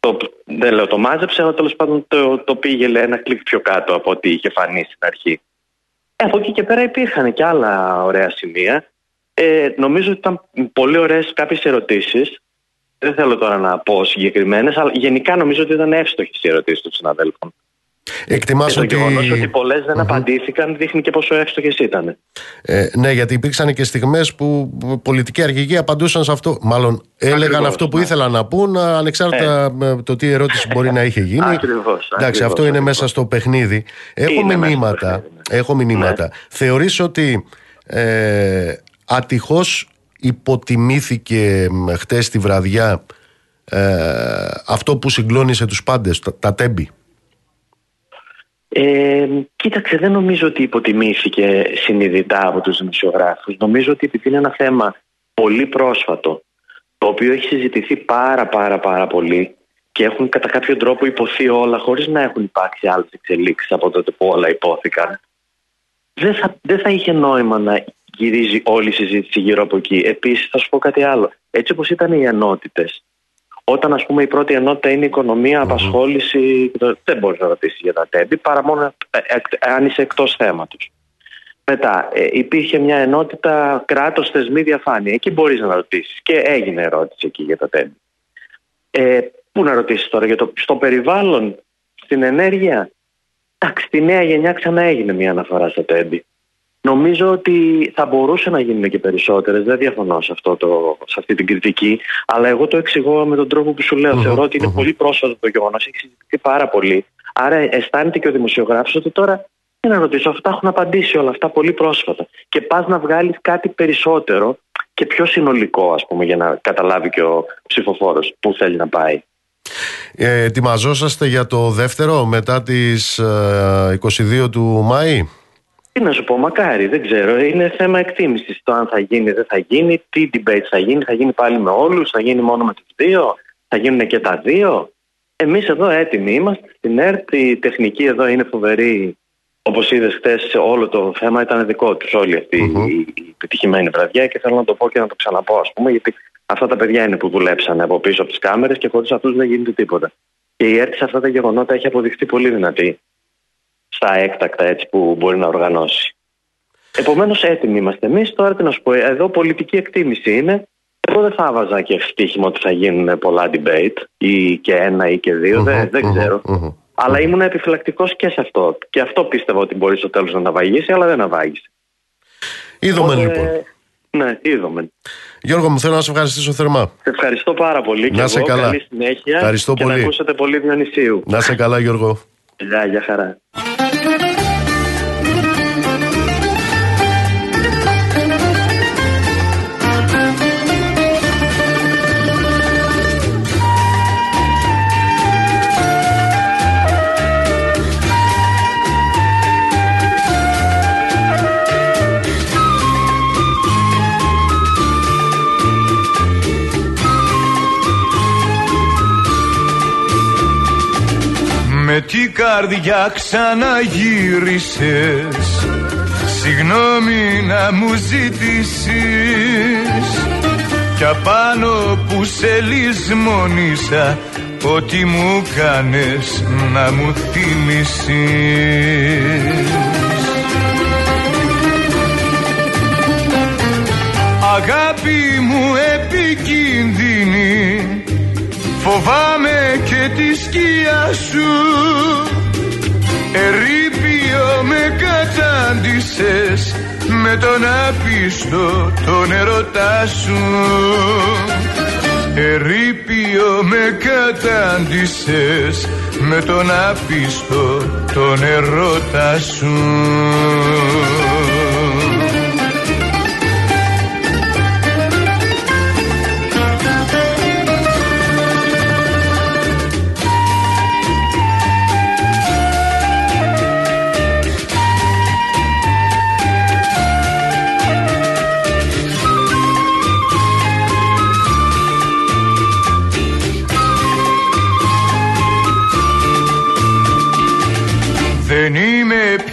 το, δεν λέω το μάζεψε, αλλά τέλος πάντων το, το πήγε λέει, ένα κλικ πιο κάτω από ό,τι είχε φανεί στην αρχή. Ε, από εκεί και πέρα υπήρχαν και άλλα ωραία σημεία. Ε, νομίζω ότι ήταν πολύ ωραίες κάποιες ερωτήσεις. Δεν θέλω τώρα να πω συγκεκριμένες, αλλά γενικά νομίζω ότι ήταν εύστοχες οι ερωτήσεις των συναδέλφων. Εκτιμάς ότι. Το γεγονός ότι πολλές δεν απαντήθηκαν δείχνει και πόσο εύστοχες ήταν. Ε, ναι, γιατί υπήρξαν και στιγμές που πολιτικοί αρχηγοί απαντούσαν σε αυτό. Μάλλον έλεγαν αυτό που ναι. ήθελαν να πούν, ανεξάρτητα ε. με το τι ερώτηση μπορεί να είχε γίνει. Ακριβώς. Εντάξει, αυτό είναι μέσα στο παιχνίδι. Έχω μηνύματα. Ναι. Έχω μηνύματα. Ναι. Θεωρείς ότι ε, ατυχώς υποτιμήθηκε χτες τη βραδιά ε, αυτό που συγκλώνησε τους πάντες, τα, τα τέμπη; Ε, κοίταξε, δεν νομίζω ότι υποτιμήθηκε συνειδητά από τους δημοσιογράφους. Νομίζω ότι επειδή είναι ένα θέμα πολύ πρόσφατο, το οποίο έχει συζητηθεί πάρα πάρα πάρα πολύ και έχουν κατά κάποιο τρόπο υποθεί όλα χωρίς να έχουν υπάρξει άλλες εξελίξεις από τότε που όλα υπόθηκαν, δεν θα, δεν θα είχε νόημα να γυρίζει όλη η συζήτηση γύρω από εκεί. Επίσης θα σου πω κάτι άλλο. Έτσι όπως ήταν οι ενότητες όταν ας πούμε η πρώτη ενότητα είναι οικονομία, απασχόληση, δεν μπορείς να ρωτήσεις για τα τέμπη παρά μόνο ε, ε, αν είσαι εκτός θέματος. Μετά ε, υπήρχε μια ενότητα κράτος θεσμή διαφάνεια. Εκεί μπορείς να ρωτήσεις και έγινε ερώτηση εκεί για τα τέμπη. Ε, πού να ρωτήσεις τώρα για το, στο περιβάλλον, στην ενέργεια. Εντάξει, στη νέα γενιά ξανά έγινε μια αναφορά στα τέμπη. Νομίζω ότι θα μπορούσε να γίνουν και περισσότερες. Δεν διαφωνώ σε, αυτό το, σε αυτή την κριτική. Αλλά εγώ το εξηγώ με τον τρόπο που σου λέω. Mm-hmm, Θεωρώ ότι είναι πολύ πρόσφατο το γεγονός. Έχει συζητηθεί πάρα πολύ. Άρα αισθάνεται και ο δημοσιογράφος ότι τώρα τι να ρωτήσω, αυτά έχουν απαντήσει όλα αυτά πολύ πρόσφατα. Και πας να βγάλεις κάτι περισσότερο και πιο συνολικό, ας πούμε, για να καταλάβει και ο ψηφοφόρος πού θέλει να πάει. Ε, ετοιμαζόσαστε για το δεύτερο μετά τις ε, 22 του Μάη; Τι να σου πω, μακάρι, δεν ξέρω. Είναι θέμα εκτίμησης το αν θα γίνει, δεν θα γίνει, τι debate θα γίνει, θα γίνει πάλι με όλους, θα γίνει μόνο με τους δύο, θα γίνουν και τα δύο. Εμείς εδώ έτοιμοι είμαστε. Στην ΕΡΤ η τεχνική εδώ είναι φοβερή. Όπως είδες χθες, όλο το θέμα ήταν δικό τους, όλη αυτή η πετυχημένη βραδιά και θέλω να το πω και να το ξαναπώ, ας πούμε, γιατί αυτά τα παιδιά είναι που δουλέψαν από πίσω από τις κάμερες και χωρίς αυτούς δεν γίνεται τίποτα. Και η ΕΡΤ σε αυτά τα γεγονότα έχει αποδειχθεί πολύ δυνατή στα έκτακτα έτσι που μπορεί να οργανώσει. Επομένως, έτοιμοι είμαστε εμείς. Τώρα τι να σου πω, εδώ πολιτική εκτίμηση είναι. Εγώ δεν θα βάζα και ευτύχημα ότι θα γίνουν πολλά debate ή και ένα ή και δυο δεν, δεν ξερω Αλλά ήμουν επιφυλακτικός και σε αυτό. Και αυτό πίστευα ότι μπορεί στο τέλος να ναυαγίσει, αλλά δεν ναυάγησε. Είδαμε λοιπόν. Ναι, είδαμε. Γιώργο, μου θέλω να σε ευχαριστήσω θερμά. Σε ευχαριστώ πάρα πολύ. Να σε καλά. Καλή συνέχεια. Ευχαριστώ και πολύ. να ακούσετε πολύ Διονυσίου. Να σε καλά, Γιώργο. Γεια, γεια χαρά. Με τι καρδιά ξαναγύρισες. Συγγνώμη να μου ζητήσεις. Κι απάνω που σε λησμόνισα Ό,τι μου κάνες να μου θύμισεις Αγάπη μου επικίνδυνη Φοβάμαι και τη σκιά σου. Ερήπιο με κατάντησες. Με τον άπιστο τον ερωτά σου. Ερήπιο με κατάντησες. Με τον άπιστο τον ερώτα σου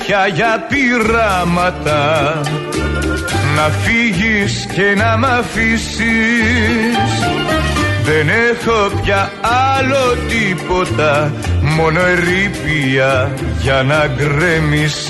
πια για πειράματα. Να φύγεις και να μ' αφήσεις. Δεν έχω πια άλλο τίποτα. Μόνο ερήπια για να γκρεμίσεις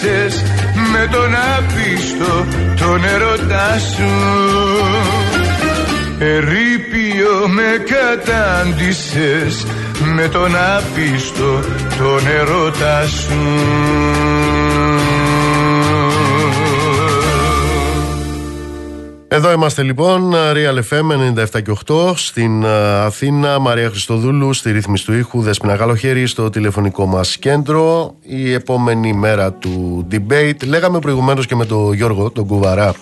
κατάντησες με τον άπιστο τον ερωτά σου. Ερήπιο με κατάντησες με τον άπιστο τον ερωτά σου Εδώ είμαστε λοιπόν, Real FM 97 και 8 στην Αθήνα, Μαρία Χριστοδούλου στη ρύθμιση του ήχου, Δέσποινα Καλοχέρι στο τηλεφωνικό μας κέντρο. Η επόμενη μέρα του debate, λέγαμε προηγουμένως και με τον Γιώργο, τον Κουβαρά,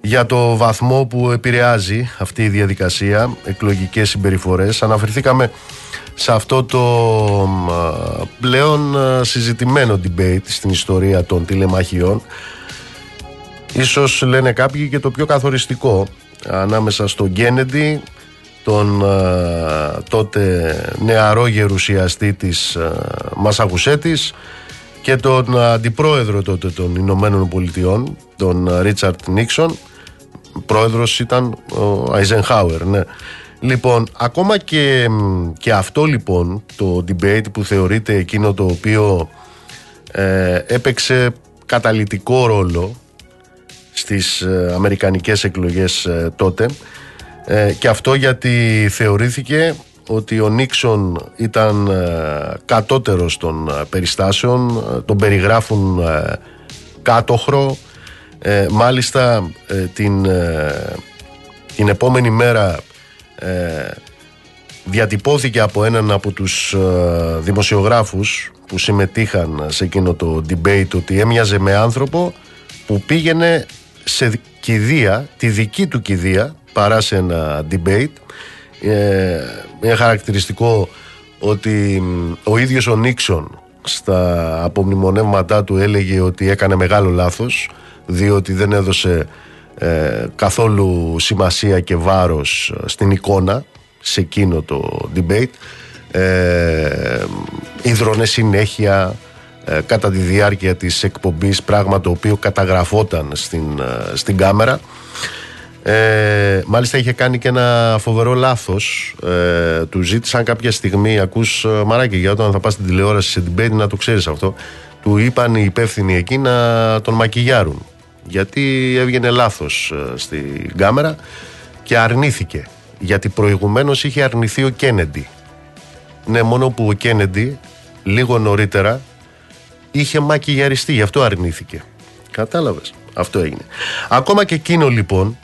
για το βαθμό που επηρεάζει αυτή η διαδικασία, εκλογικές συμπεριφορές. Αναφερθήκαμε σε αυτό το πλέον συζητημένο debate στην ιστορία των τηλεμαχιών Ίσως λένε κάποιοι και το πιο καθοριστικό ανάμεσα στον Γκένεντι, τον τότε νεαρό γερουσιαστή της Μασαγουσέτης και τον αντιπρόεδρο τότε των Ηνωμένων Πολιτειών, τον Ρίτσαρτ Νίξον. Πρόεδρος ήταν ο Αϊζενχάουερ, ναι. Λοιπόν, ακόμα και, και αυτό λοιπόν το debate που θεωρείται εκείνο το οποίο ε, έπαιξε καταλητικό ρόλο στις ε, αμερικανικές εκλογές ε, τότε. Ε, και αυτό γιατί θεωρήθηκε ότι ο Νίξον ήταν κατώτερος των περιστάσεων, τον περιγράφουν κάτοχρο, μάλιστα την, την επόμενη μέρα διατυπώθηκε από έναν από τους δημοσιογράφους που συμμετείχαν σε εκείνο το debate ότι έμοιαζε με άνθρωπο που πήγαινε σε κηδεία, τη δική του κηδεία, παρά σε ένα debate. Ε, είναι χαρακτηριστικό ότι ο ίδιος ο Νίξον στα απομνημονεύματά του έλεγε ότι έκανε μεγάλο λάθος διότι δεν έδωσε ε, καθόλου σημασία και βάρος στην εικόνα σε εκείνο το debate ε, ίδρωνε συνέχεια ε, κατά τη διάρκεια της εκπομπής πράγμα το οποίο καταγραφόταν στην, ε, στην κάμερα. Ε, μάλιστα είχε κάνει και ένα φοβερό λάθος. Ε, του ζήτησαν κάποια στιγμή ακούς ε, Μαράκη για όταν θα πας στην τηλεόραση σε debate να το ξέρεις αυτό του είπαν οι υπεύθυνοι εκεί να τον μακιγιάρουν. Γιατί έβγαινε λάθος στην κάμερα και αρνήθηκε. Γιατί προηγουμένως είχε αρνηθεί ο Κένεντι ναι μόνο που ο Κένεντι λίγο νωρίτερα είχε μακιγιαριστεί, γι' αυτό αρνήθηκε. Κατάλαβες. Αυτό έγινε. Ακόμα και εκείνο λοιπόν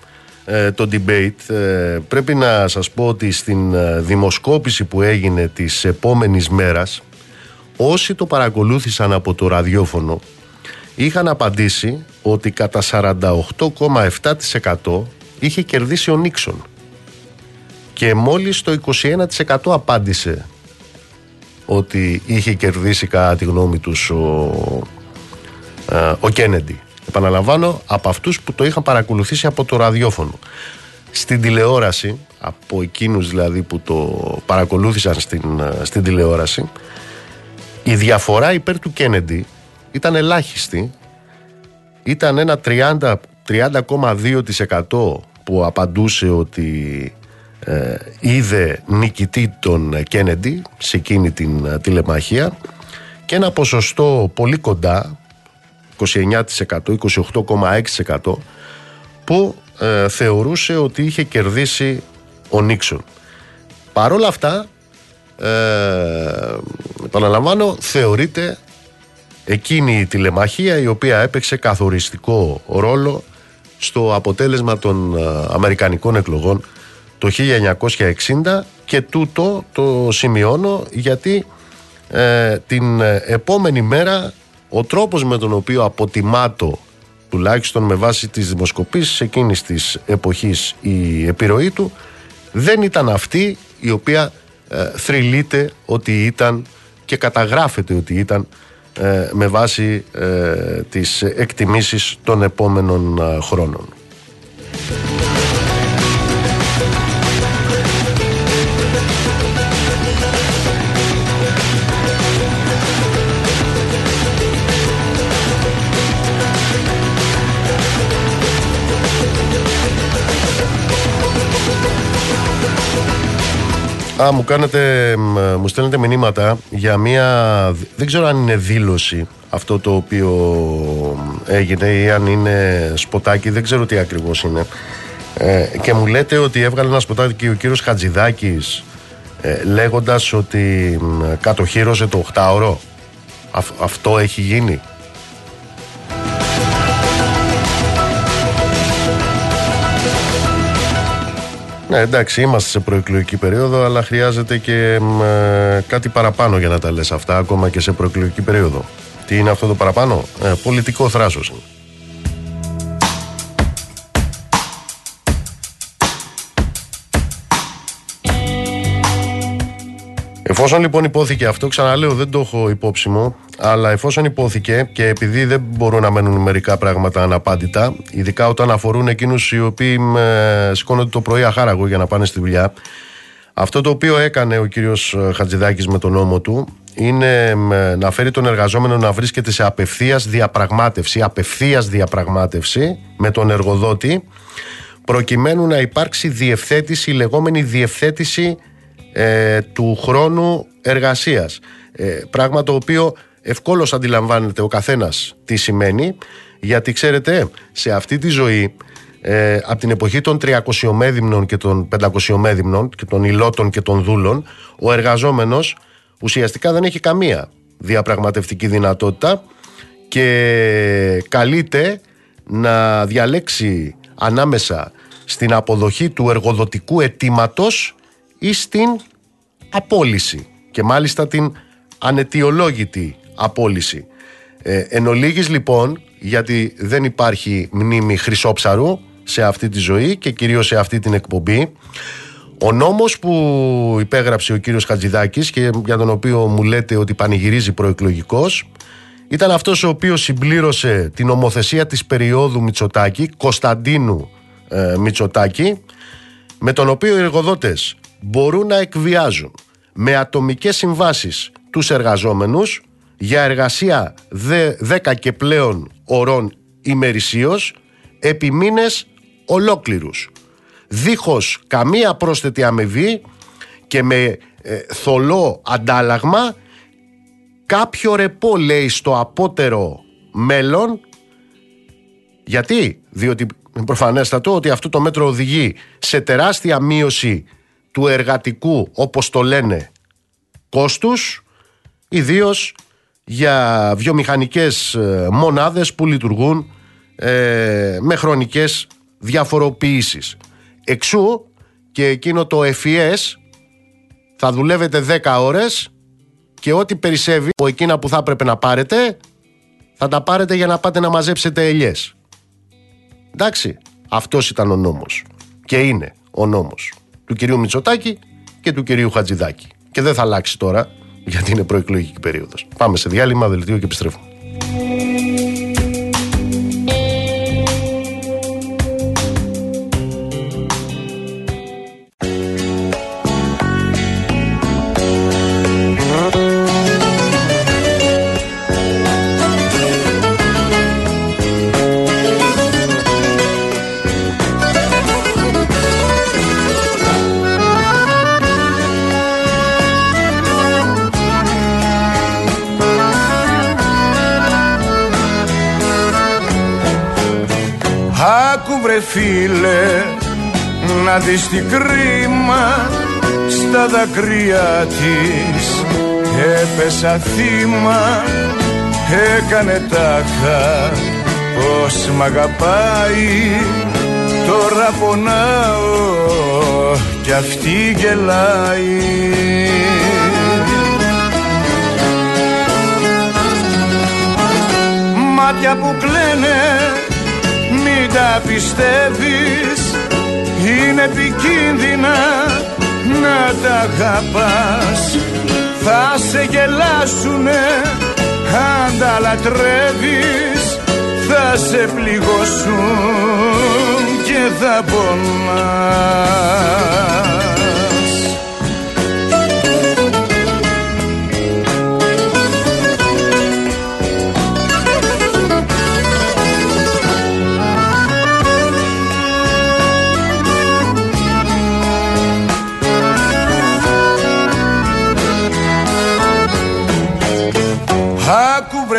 ε, το debate ε, πρέπει να σας πω ότι στην ε, δημοσκόπηση που έγινε της επόμενης μέρας όσοι το παρακολούθησαν από το ραδιόφωνο είχαν απαντήσει ότι κατά 48,7% είχε κερδίσει ο Νίξον και μόλις το 21% απάντησε ότι είχε κερδίσει κατά τη γνώμη τους ο, ε, ο Κένεντι. Επαναλαμβάνω, από αυτούς που το είχαν παρακολουθήσει από το ραδιόφωνο. Στην τηλεόραση, από εκείνους δηλαδή που το παρακολούθησαν στην, ε, στην τηλεόραση, η διαφορά υπέρ του Κένεντι ήταν ελάχιστη. Ήταν ένα 30, 30,2% που απαντούσε ότι ε, είδε νικητή τον Κένεντι σε εκείνη την ε, τηλεμαχία και ένα ποσοστό πολύ κοντά 29% 28,6% που ε, θεωρούσε ότι είχε κερδίσει ο Νίξον. Παρόλα αυτά ε, επαναλαμβάνω θεωρείται εκείνη η τηλεμαχία η οποία έπαιξε καθοριστικό ρόλο στο αποτέλεσμα των ε, Αμερικανικών εκλογών το 1960 και τούτο το σημειώνω γιατί ε, την επόμενη μέρα ο τρόπος με τον οποίο αποτιμάτω τουλάχιστον με βάση τις δημοσκοπήσεις εκείνης της εποχής η επιρροή του δεν ήταν αυτή η οποία ε, θρυλείται ότι ήταν και καταγράφεται ότι ήταν ε, με βάση ε, τις εκτιμήσεις των επόμενων ε, χρόνων. Α, μου κάνετε, μου στέλνετε μηνύματα για μία, δεν ξέρω αν είναι δήλωση αυτό το οποίο έγινε ή αν είναι σποτάκι, δεν ξέρω τι ακριβώς είναι. Ε, και μου λέτε ότι έβγαλε ένα σποτάκι ο κύριος Χατζηδάκης ε, λέγοντας ότι κατοχύρωσε το 8ωρο. αυτό έχει γίνει; Ναι, εντάξει, είμαστε σε προεκλογική περίοδο, αλλά χρειάζεται και ε, κάτι παραπάνω για να τα λες αυτά, ακόμα και σε προεκλογική περίοδο. Τι είναι αυτό το παραπάνω; Ε, πολιτικό θράσος είναι. Εφόσον λοιπόν υπόθηκε αυτό, ξαναλέω δεν το έχω υπόψη μου, αλλά εφόσον υπόθηκε και επειδή δεν μπορούν να μένουν μερικά πράγματα αναπάντητα, ειδικά όταν αφορούν εκείνους οι οποίοι σηκώνονται το πρωί αχάραγο για να πάνε στη δουλειά, αυτό το οποίο έκανε ο κύριος Χατζηδάκης με τον νόμο του είναι να φέρει τον εργαζόμενο να βρίσκεται σε απευθείας διαπραγμάτευση, απευθείας διαπραγμάτευση με τον εργοδότη, προκειμένου να υπάρξει διευθέτηση, η λεγόμενη διευθέτηση ε, του χρόνου εργασίας. Ε, πράγμα το οποίο ευκόλως αντιλαμβάνεται ο καθένας τι σημαίνει, γιατί ξέρετε, σε αυτή τη ζωή, ε, από την εποχή των 300 μέδυμνων και των 500 μέδυμνων και των υλότων και των δούλων, ο εργαζόμενος ουσιαστικά δεν έχει καμία διαπραγματευτική δυνατότητα και καλείται να διαλέξει ανάμεσα στην αποδοχή του εργοδοτικού αιτήματος ή στην απόλυση και μάλιστα την ανετιολόγητη απόλυση. Ε, εν ολίγης, λοιπόν, γιατί δεν υπάρχει μνήμη χρυσόψαρου σε αυτή τη ζωή και κυρίως σε αυτή την εκπομπή, ο νόμος που υπέγραψε ο κύριος Χατζηδάκης και για τον οποίο μου λέτε ότι πανηγυρίζει προεκλογικός ήταν αυτός ο οποίος συμπλήρωσε την ομοθεσία της περίοδου Μητσοτάκη, Κωνσταντίνου ε, Μητσοτάκη, με τον οποίο οι εργοδότες μπορούν να εκβιάζουν με ατομικές συμβάσεις τους εργαζόμενους για εργασία 10 και πλέον ωρών ημερησίως επί μήνες ολόκληρους. Δίχως καμία πρόσθετη αμοιβή και με ε, θολό αντάλλαγμα κάποιο ρεπό λέει στο απότερο μέλλον. Γιατί, διότι προφανέστατο ότι αυτό το μέτρο οδηγεί σε τεράστια μείωση του εργατικού, όπως το λένε, κόστους, ιδίως για βιομηχανικές ε, μονάδες που λειτουργούν ε, με χρονικές διαφοροποιήσεις. Εξού και εκείνο το FES θα δουλεύετε 10 ώρες και ό,τι περισσεύει από εκείνα που θα έπρεπε να πάρετε θα τα πάρετε για να πάτε να μαζέψετε ελιές. Εντάξει, αυτός ήταν ο νόμος και είναι ο νόμος του κυρίου Μητσοτάκη και του κυρίου Χατζηδάκη. Και δεν θα αλλάξει τώρα, γιατί είναι προεκλογική περίοδος. Πάμε σε διάλειμμα, δελτίο και επιστρέφουμε. Φίλε να δεις τι κρίμα στα δακρύα της. Έπεσα θύμα έκανε τάχα. Πως μ' αγαπάει τώρα πονάω κι αυτή γελάει. Μάτια που κλαίνε μην τα πιστεύεις. Είναι επικίνδυνα να τα αγαπάς. Θα σε γελάσουνε αν τα λατρεύεις. Θα σε πληγώσουν και θα πονάς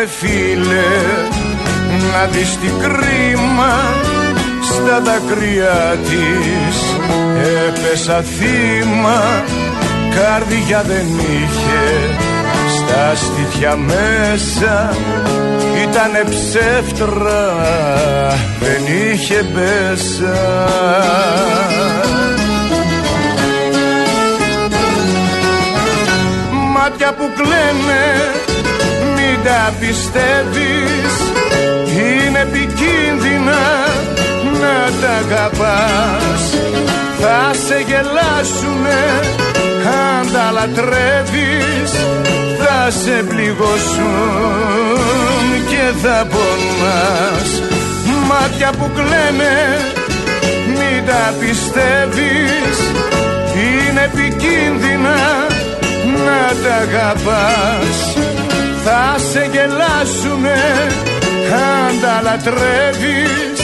φίλε να δεις τι κρίμα στα δακρύα της. Έπεσα θύμα καρδιά δεν είχε στα στήθια μέσα ήτανε ψεύτρα δεν είχε μπέσα μάτια που κλαίνε τα πιστεύεις. Είναι επικίνδυνα να τα αγαπάς. Θα σε γελάσουνε αν τα λατρεύεις. Θα σε πληγώσουν και θα πονάς. Μάτια που κλαίνε μην τα πιστεύεις. Είναι επικίνδυνα να τα αγαπάς θα σε γελάσουνε αν τα λατρεύεις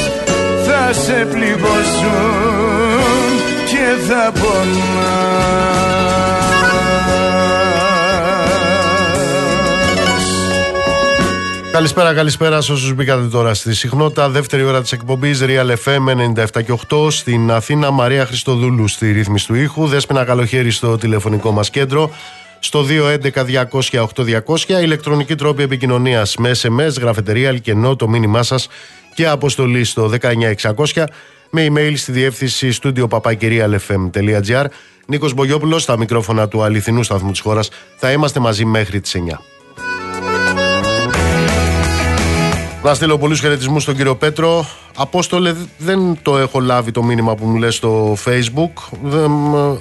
θα σε πληγώσουν και θα πονάς Καλησπέρα, καλησπέρα σε όσους μπήκατε τώρα στη συχνότητα. Δεύτερη ώρα της εκπομπής Real FM 97 και 8 στην Αθήνα. Μαρία Χριστοδούλου στη ρύθμιση του ήχου. Δέσποινα καλοχέρι στο τηλεφωνικό μας κέντρο στο 211-200-8200, ηλεκτρονική τρόπη επικοινωνίας με SMS, γραφετερία, αλκενό, το μήνυμά σας και αποστολή στο 19600 με email στη διεύθυνση studio papakirialfm.gr. Νίκος Μπογιόπουλος, στα μικρόφωνα του αληθινού σταθμού της χώρας. Θα είμαστε μαζί μέχρι τις 9. Να στείλω πολλούς χαιρετισμούς στον κύριο Πέτρο. Απόστολε, δεν το έχω λάβει το μήνυμα που μου λες στο facebook.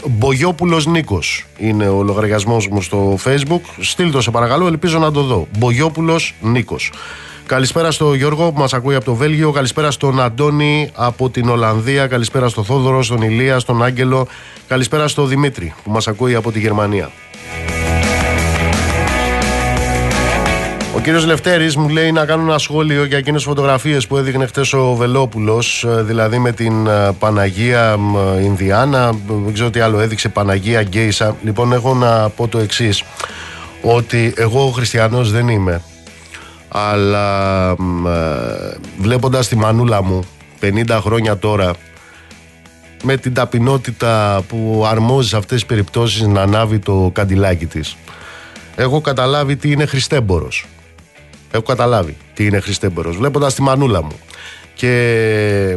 Μπογιόπουλος Νίκος είναι ο λογαριασμός μου στο facebook. Στείλ το σε παρακαλώ, ελπίζω να το δω. Μπογιόπουλος Νίκος. Καλησπέρα στο Γιώργο που μας ακούει από το Βέλγιο. Καλησπέρα στον Αντώνη από την Ολλανδία. Καλησπέρα στο Θόδωρο, στον Ηλία, στον Άγγελο. Καλησπέρα στο Δημήτρη που μας ακούει από τη Γερμανία. Κύριος Λευτέρης μου λέει να κάνω ένα σχόλιο για εκείνες τις φωτογραφίες που έδειχνε χθε ο Βελόπουλος ε, δηλαδή με την ε, Παναγία Ινδιάνα. Δεν ξέρω τι άλλο έδειξε Παναγία Γκέισα. Λοιπόν έχω να πω το εξής ότι εγώ ο χριστιανός δεν είμαι. Αλλά ε, βλέποντας τη μανούλα μου 50 χρόνια τώρα με την ταπεινότητα που αρμόζει σε αυτές τις περιπτώσεις να ανάβει το καντιλάκι της έχω καταλάβει τι είναι χριστέμπορος Έχω καταλάβει τι είναι Χριστέμπορος βλέποντας τη μανούλα μου. Και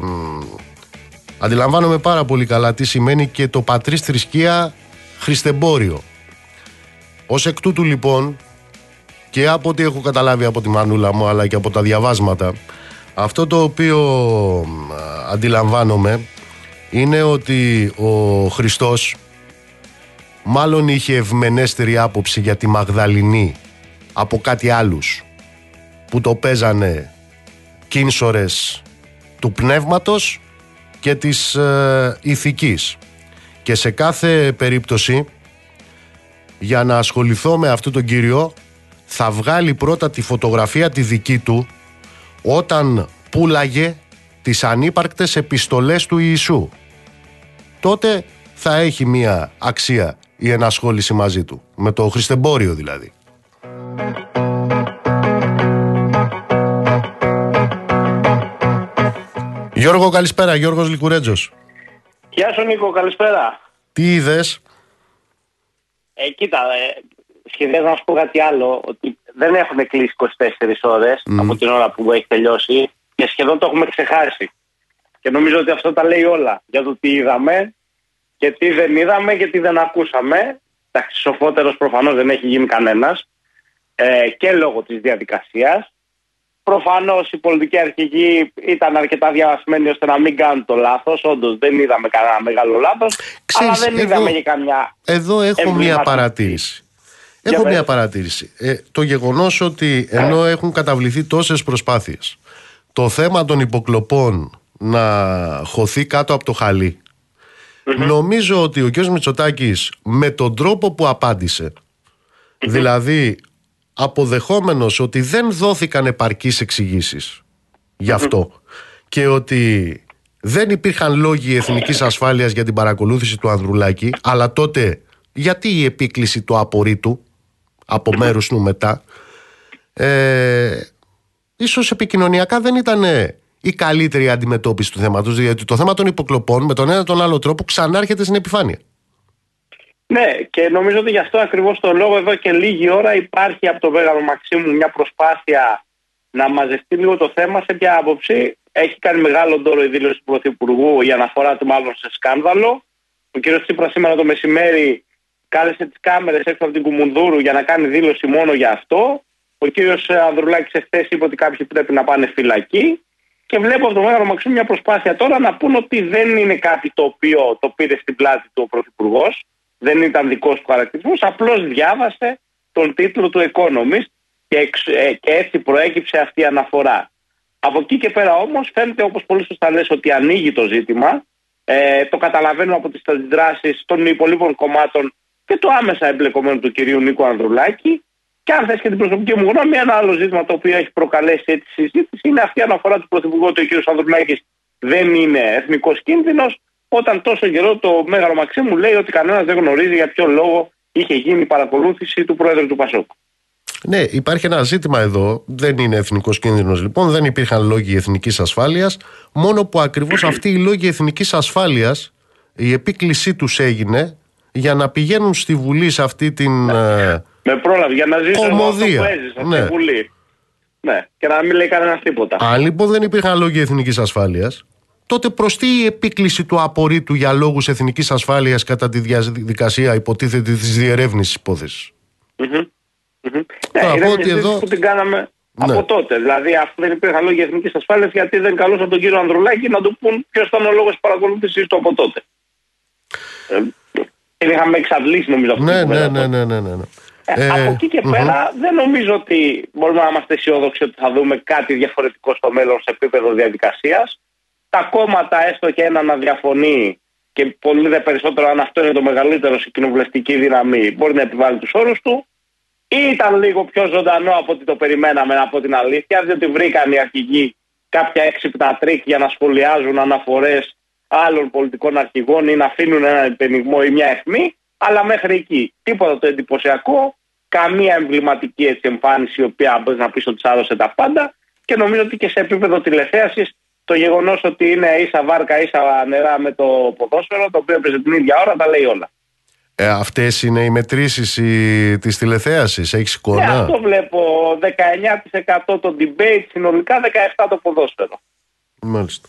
αντιλαμβάνομαι πάρα πολύ καλά τι σημαίνει και το πατρίς θρησκεία Χριστεμπόριο. Ως εκ τούτου λοιπόν και από ό,τι έχω καταλάβει από τη μανούλα μου αλλά και από τα διαβάσματα αυτό το οποίο αντιλαμβάνομαι είναι ότι ο Χριστός μάλλον είχε ευμενέστερη άποψη για τη Μαγδαληνή από κάτι άλλους που το παίζανε κίνσορες του πνεύματος και της ε, ηθικής. Και σε κάθε περίπτωση για να ασχοληθώ με αυτόν τον κύριο θα βγάλει πρώτα τη φωτογραφία τη δική του όταν πουλάγε τις ανύπαρκτες επιστολές του Ιησού. Τότε θα έχει μία αξία η ενασχόληση μαζί του, με το χριστεμπόριο δηλαδή. Γιώργο, καλησπέρα. Γιώργος Λικουρέτζος. Γεια σου Νίκο, καλησπέρα. Τι είδες; Ε, κοίτα, ε, σχεδίαζα να σου πω κάτι άλλο. Ότι δεν έχουν κλείσει 24 ώρες από την ώρα που έχει τελειώσει και σχεδόν το έχουμε ξεχάσει. Και νομίζω ότι αυτό τα λέει όλα για το τι είδαμε και τι δεν είδαμε και τι δεν ακούσαμε. Εντάξει, σοφότερο προφανώς δεν έχει γίνει κανένας ε, και λόγω της διαδικασίας. Προφανώς οι πολιτικοί αρχηγοί ήταν αρκετά διαβασμένοι ώστε να μην κάνουν το λάθος. Όντως δεν είδαμε κανένα μεγάλο λάθος. Αλλά δεν εδώ, είδαμε και καμιά. Εδώ έχω μια παρατήρηση. Έχω μια παρατήρηση. Ε, το γεγονός ότι ενώ έχουν καταβληθεί τόσες προσπάθειες το θέμα των υποκλοπών να χωθεί κάτω από το χαλι νομίζω ότι ο κ. Μητσοτάκης με τον τρόπο που απαντησε δηλαδή αποδεχόμενος ότι δεν δόθηκαν επαρκείς εξηγήσεις γι' αυτό και ότι δεν υπήρχαν λόγοι εθνικής ασφάλειας για την παρακολούθηση του Ανδρουλάκη αλλά τότε γιατί η επίκληση του απορρίτου από μέρους του μετά ε, ίσως επικοινωνιακά δεν ήταν η καλύτερη αντιμετώπιση του θέματος γιατί το θέμα των υποκλοπών με τον ένα τον άλλο τρόπο ξανάρχεται στην επιφάνεια. Ναι, και νομίζω ότι γι' αυτό ακριβώς το λόγο εδώ και λίγη ώρα υπάρχει από το Βέγαρο Μαξίμου μια προσπάθεια να μαζευτεί λίγο το θέμα. Σε ποια άποψη έχει κάνει μεγάλο ντόρο η δήλωση του Πρωθυπουργού η αναφορά του μάλλον σε σκάνδαλο. Ο κ. Τσίπρας σήμερα το μεσημέρι κάλεσε τις κάμερες έξω από την Κουμουνδούρου για να κάνει δήλωση μόνο για αυτό. Ο κ. Ανδρουλάκης εχθές είπε ότι κάποιοι πρέπει να πάνε φυλακή. Και βλέπω από το Μέγαρο Μαξίμου μια προσπάθεια τώρα να πούν ότι δεν είναι κάτι το οποίο το πήρε στην πλάτη του ο Πρωθυπουργός δεν ήταν δικός του χαρακτηρισμός, απλώς διάβασε τον τίτλο του Economist και, ε, και έτσι προέκυψε αυτή η αναφορά. Από εκεί και πέρα όμως φαίνεται όπως πολύ σωστά λες ότι ανοίγει το ζήτημα. Ε, το καταλαβαίνουμε από τις αντιδράσεις των υπολείπων κομμάτων και του άμεσα εμπλεκομένου του κυρίου Νίκο Ανδρουλάκη. Και αν θες και την προσωπική μου γνώμη, ένα άλλο ζήτημα το οποίο έχει προκαλέσει έτσι συζήτηση είναι αυτή η αναφορά του Πρωθυπουργού ότι ο κ. Ανδρουλάκης δεν είναι εθνικός κίνδυνος όταν τόσο καιρό το Μέγαρο Μαξίμου λέει ότι κανένας δεν γνωρίζει για ποιο λόγο είχε γίνει η παρακολούθηση του Πρόεδρου του Πασόκ. Ναι, υπάρχει ένα ζήτημα εδώ. Δεν είναι εθνικός κίνδυνος λοιπόν. Δεν υπήρχαν λόγοι εθνικής ασφάλειας. Μόνο που ακριβώς αυτοί οι λόγοι εθνικής ασφάλειας, η επίκλησή τους έγινε για να πηγαίνουν στη Βουλή σε αυτή την. Ε, Με πρόλαβη, για να ζήσουν αυτό που έζησαν ναι. στη Βουλή. Ναι, και να μην λέει κανένας τίποτα. Αν λοιπόν δεν υπήρχαν λόγοι εθνικής ασφάλειας, τότε προς τι η επίκληση του απορρίτου για λόγους εθνικής ασφάλειας κατά τη διαδικασία υποτίθεται της διερεύνησης υπόθεσης; Mm-hmm. Mm-hmm. Ναι, είναι ότι εδώ... που την κάναμε ναι. από τότε. Δηλαδή, αφού δεν υπήρχαν λόγοι εθνικής ασφάλειας, γιατί δεν καλούσαν τον κύριο Ανδρουλάκη να του πούν ποιος ήταν ο λόγος παρακολούθησης του από τότε. Ε, είχαμε εξαντλήσει νομίζω αυτό. Ναι, ναι, ναι, ναι, ναι, ναι, ναι. Ε, από εκεί και mm-hmm. πέρα δεν νομίζω ότι μπορούμε να είμαστε αισιόδοξοι ότι θα δούμε κάτι διαφορετικό στο μέλλον σε επίπεδο διαδικασίας τα κόμματα, έστω και ένα να διαφωνεί και πολύ δε περισσότερο αν αυτό είναι το μεγαλύτερο σε κοινοβουλευτική δύναμη, μπορεί να επιβάλλει τους όρους του. Ή ήταν λίγο πιο ζωντανό από ό,τι το περιμέναμε, από την αλήθεια, διότι βρήκαν οι αρχηγοί κάποια έξυπνα τρικ για να σχολιάζουν αναφορές άλλων πολιτικών αρχηγών ή να αφήνουν ένα υπενιγμό ή μια αιχμή. Αλλά μέχρι εκεί τίποτα το εντυπωσιακό, καμία εμβληματική έτσι εμφάνιση η οποία μπορείς να πεις ότι τη τα πάντα και νομίζω ότι και σε επίπεδο τηλεθέασης το γεγονός ότι είναι ίσα βάρκα, ίσα νερά με το ποδόσφαιρο, το οποίο έπαιζε την ίδια ώρα, τα λέει όλα. Ε, Αυτές είναι οι μετρήσεις της τηλεθέασης, έχεις εικόνα; Ναι, αυτό βλέπω. 19% το debate, συνολικά 17% το ποδόσφαιρο. Μάλιστα.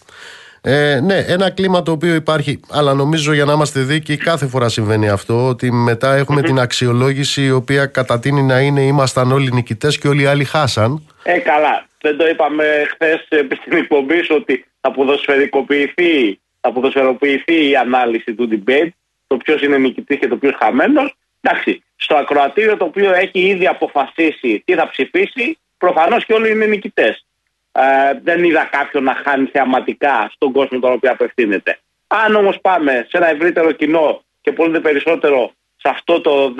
Ε, ναι, ένα κλίμα το οποίο υπάρχει, αλλά νομίζω για να είμαστε δίκαιοι, κάθε φορά συμβαίνει αυτό. Ότι μετά την αξιολόγηση η οποία κατατείνει να είναι ήμασταν όλοι νικητές και όλοι οι άλλοι χάσαν. Ε, καλά. Δεν το είπαμε χθες στην εκπομπή ότι θα ποδοσφαιρικοποιηθεί, θα ποδοσφαιροποιηθεί η ανάλυση του debate, το ποιος είναι νικητής και το ποιος χαμένος. Εντάξει, στο ακροατήριο το οποίο έχει ήδη αποφασίσει τι θα ψηφίσει, προφανώς και όλοι είναι νικητές. Ε, δεν είδα κάποιον να χάνει θεαματικά στον κόσμο τον οποίο απευθύνεται. Αν όμως πάμε σε ένα ευρύτερο κοινό και πολύ περισσότερο σε αυτό το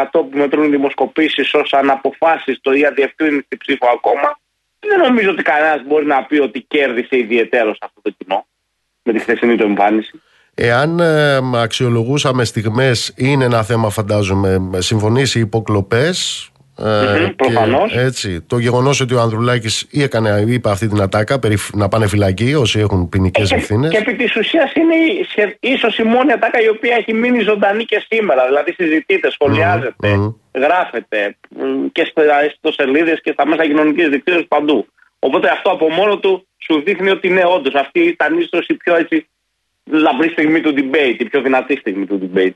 10-12% που μετρούν οι δημοσκοπήσεις ως αναποφάσιστο ή αδιευκρίνηστη ψήφο ακόμα, δεν νομίζω ότι κανένας μπορεί να πει ότι κέρδισε ιδιαίτερο αυτό το κοινό με τη χθεσινή του εμφάνιση. Εάν ε, αξιολογούσαμε στιγμές είναι ένα θέμα φαντάζομαι συμφωνήσει οι υποκλοπές Ε, έτσι, το γεγονός ότι ο Ανδρουλάκης έκανε, είπε αυτή την ατάκα περί, να πάνε φυλακή όσοι έχουν ποινικές ε, ευθύνες. Και, επί της ουσίας είναι ίσως η μόνη ατάκα η οποία έχει μείνει ζωντανή και σήμερα. Δηλαδή συζητείται, σχολιάζεται, γράφεται και στο σελίδες και στα μέσα κοινωνικής δικτύωσης παντού. Οπότε αυτό από μόνο του σου δείχνει ότι είναι όντως αυτή ήταν ίσω η πιο έτσι λαμπρή στιγμή του debate, η πιο δυνατή στιγμή του debate.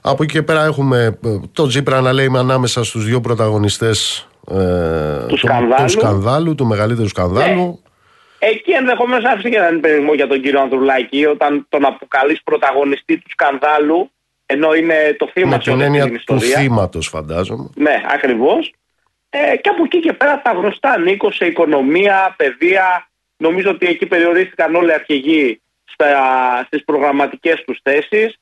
Από εκεί και πέρα έχουμε ε, το Τζίπρα να λέει ανάμεσα στους δύο πρωταγωνιστές ε, του, σκανδάλου. του σκανδάλου, του μεγαλύτερου σκανδάλου. Ναι. Εκεί ενδεχομένως άφησε και έναν περιορισμό για τον κύριο Ανδρουλάκη όταν τον αποκαλείς πρωταγωνιστή του σκανδάλου ενώ είναι το θύμα Με την έννοια του θύματος, φαντάζομαι. Ναι, ακριβώς. Ε, και από εκεί και πέρα τα γνωστά Νίκος σε οικονομία, παιδεία. Νομίζω ότι εκεί περιορίστηκαν όλοι οι αρχηγοί στις προγραμματικές τους θέσεις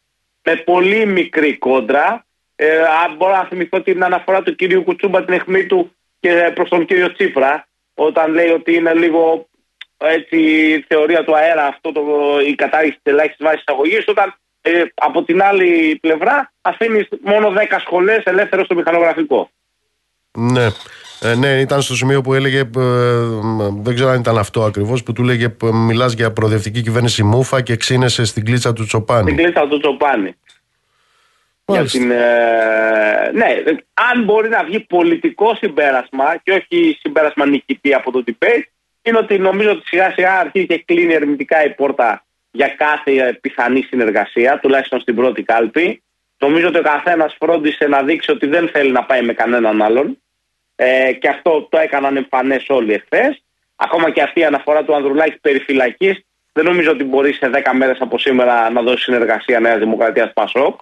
με πολύ μικρή κόντρα. Ε, αν μπορώ να θυμηθώ την αναφορά του κυρίου Κουτσούμπα την αιχμή του και προς τον κύριο Τσίπρα, όταν λέει ότι είναι λίγο έτσι θεωρία του αέρα αυτό το, η κατάργηση της ελάχιστης βάσης εισαγωγή, όταν ε, από την άλλη πλευρά αφήνεις μόνο 10 σχολές ελεύθερο στο μηχανογραφικό. Ναι. Ε, ναι, ήταν στο σημείο που έλεγε, ε, δεν ξέρω αν ήταν αυτό ακριβώς, που του λέγε ε, μιλάς για προοδευτική κυβέρνηση Μούφα και ξύνεσαι στην κλίτσα του Τσοπάνη. Στην κλίτσα του Τσοπάνη. Για την, ε, ναι, αν μπορεί να βγει πολιτικό συμπέρασμα και όχι συμπέρασμα νικητή από το debate, είναι ότι νομίζω ότι σιγά σιγά αρχίζει και κλείνει ερμητικά η πόρτα για κάθε πιθανή συνεργασία, τουλάχιστον στην πρώτη κάλπη. Νομίζω ότι ο καθένας φρόντισε να δείξει ότι δεν θέλει να πάει με κανέναν άλλον. Ε, και αυτό το έκαναν εμφανές όλοι εχθές. Ακόμα και αυτή η αναφορά του Ανδρουλάκη περί φυλακής, δεν νομίζω ότι μπορεί σε 10 μέρες από σήμερα να δώσει συνεργασία Νέα Δημοκρατίας Πασόκ.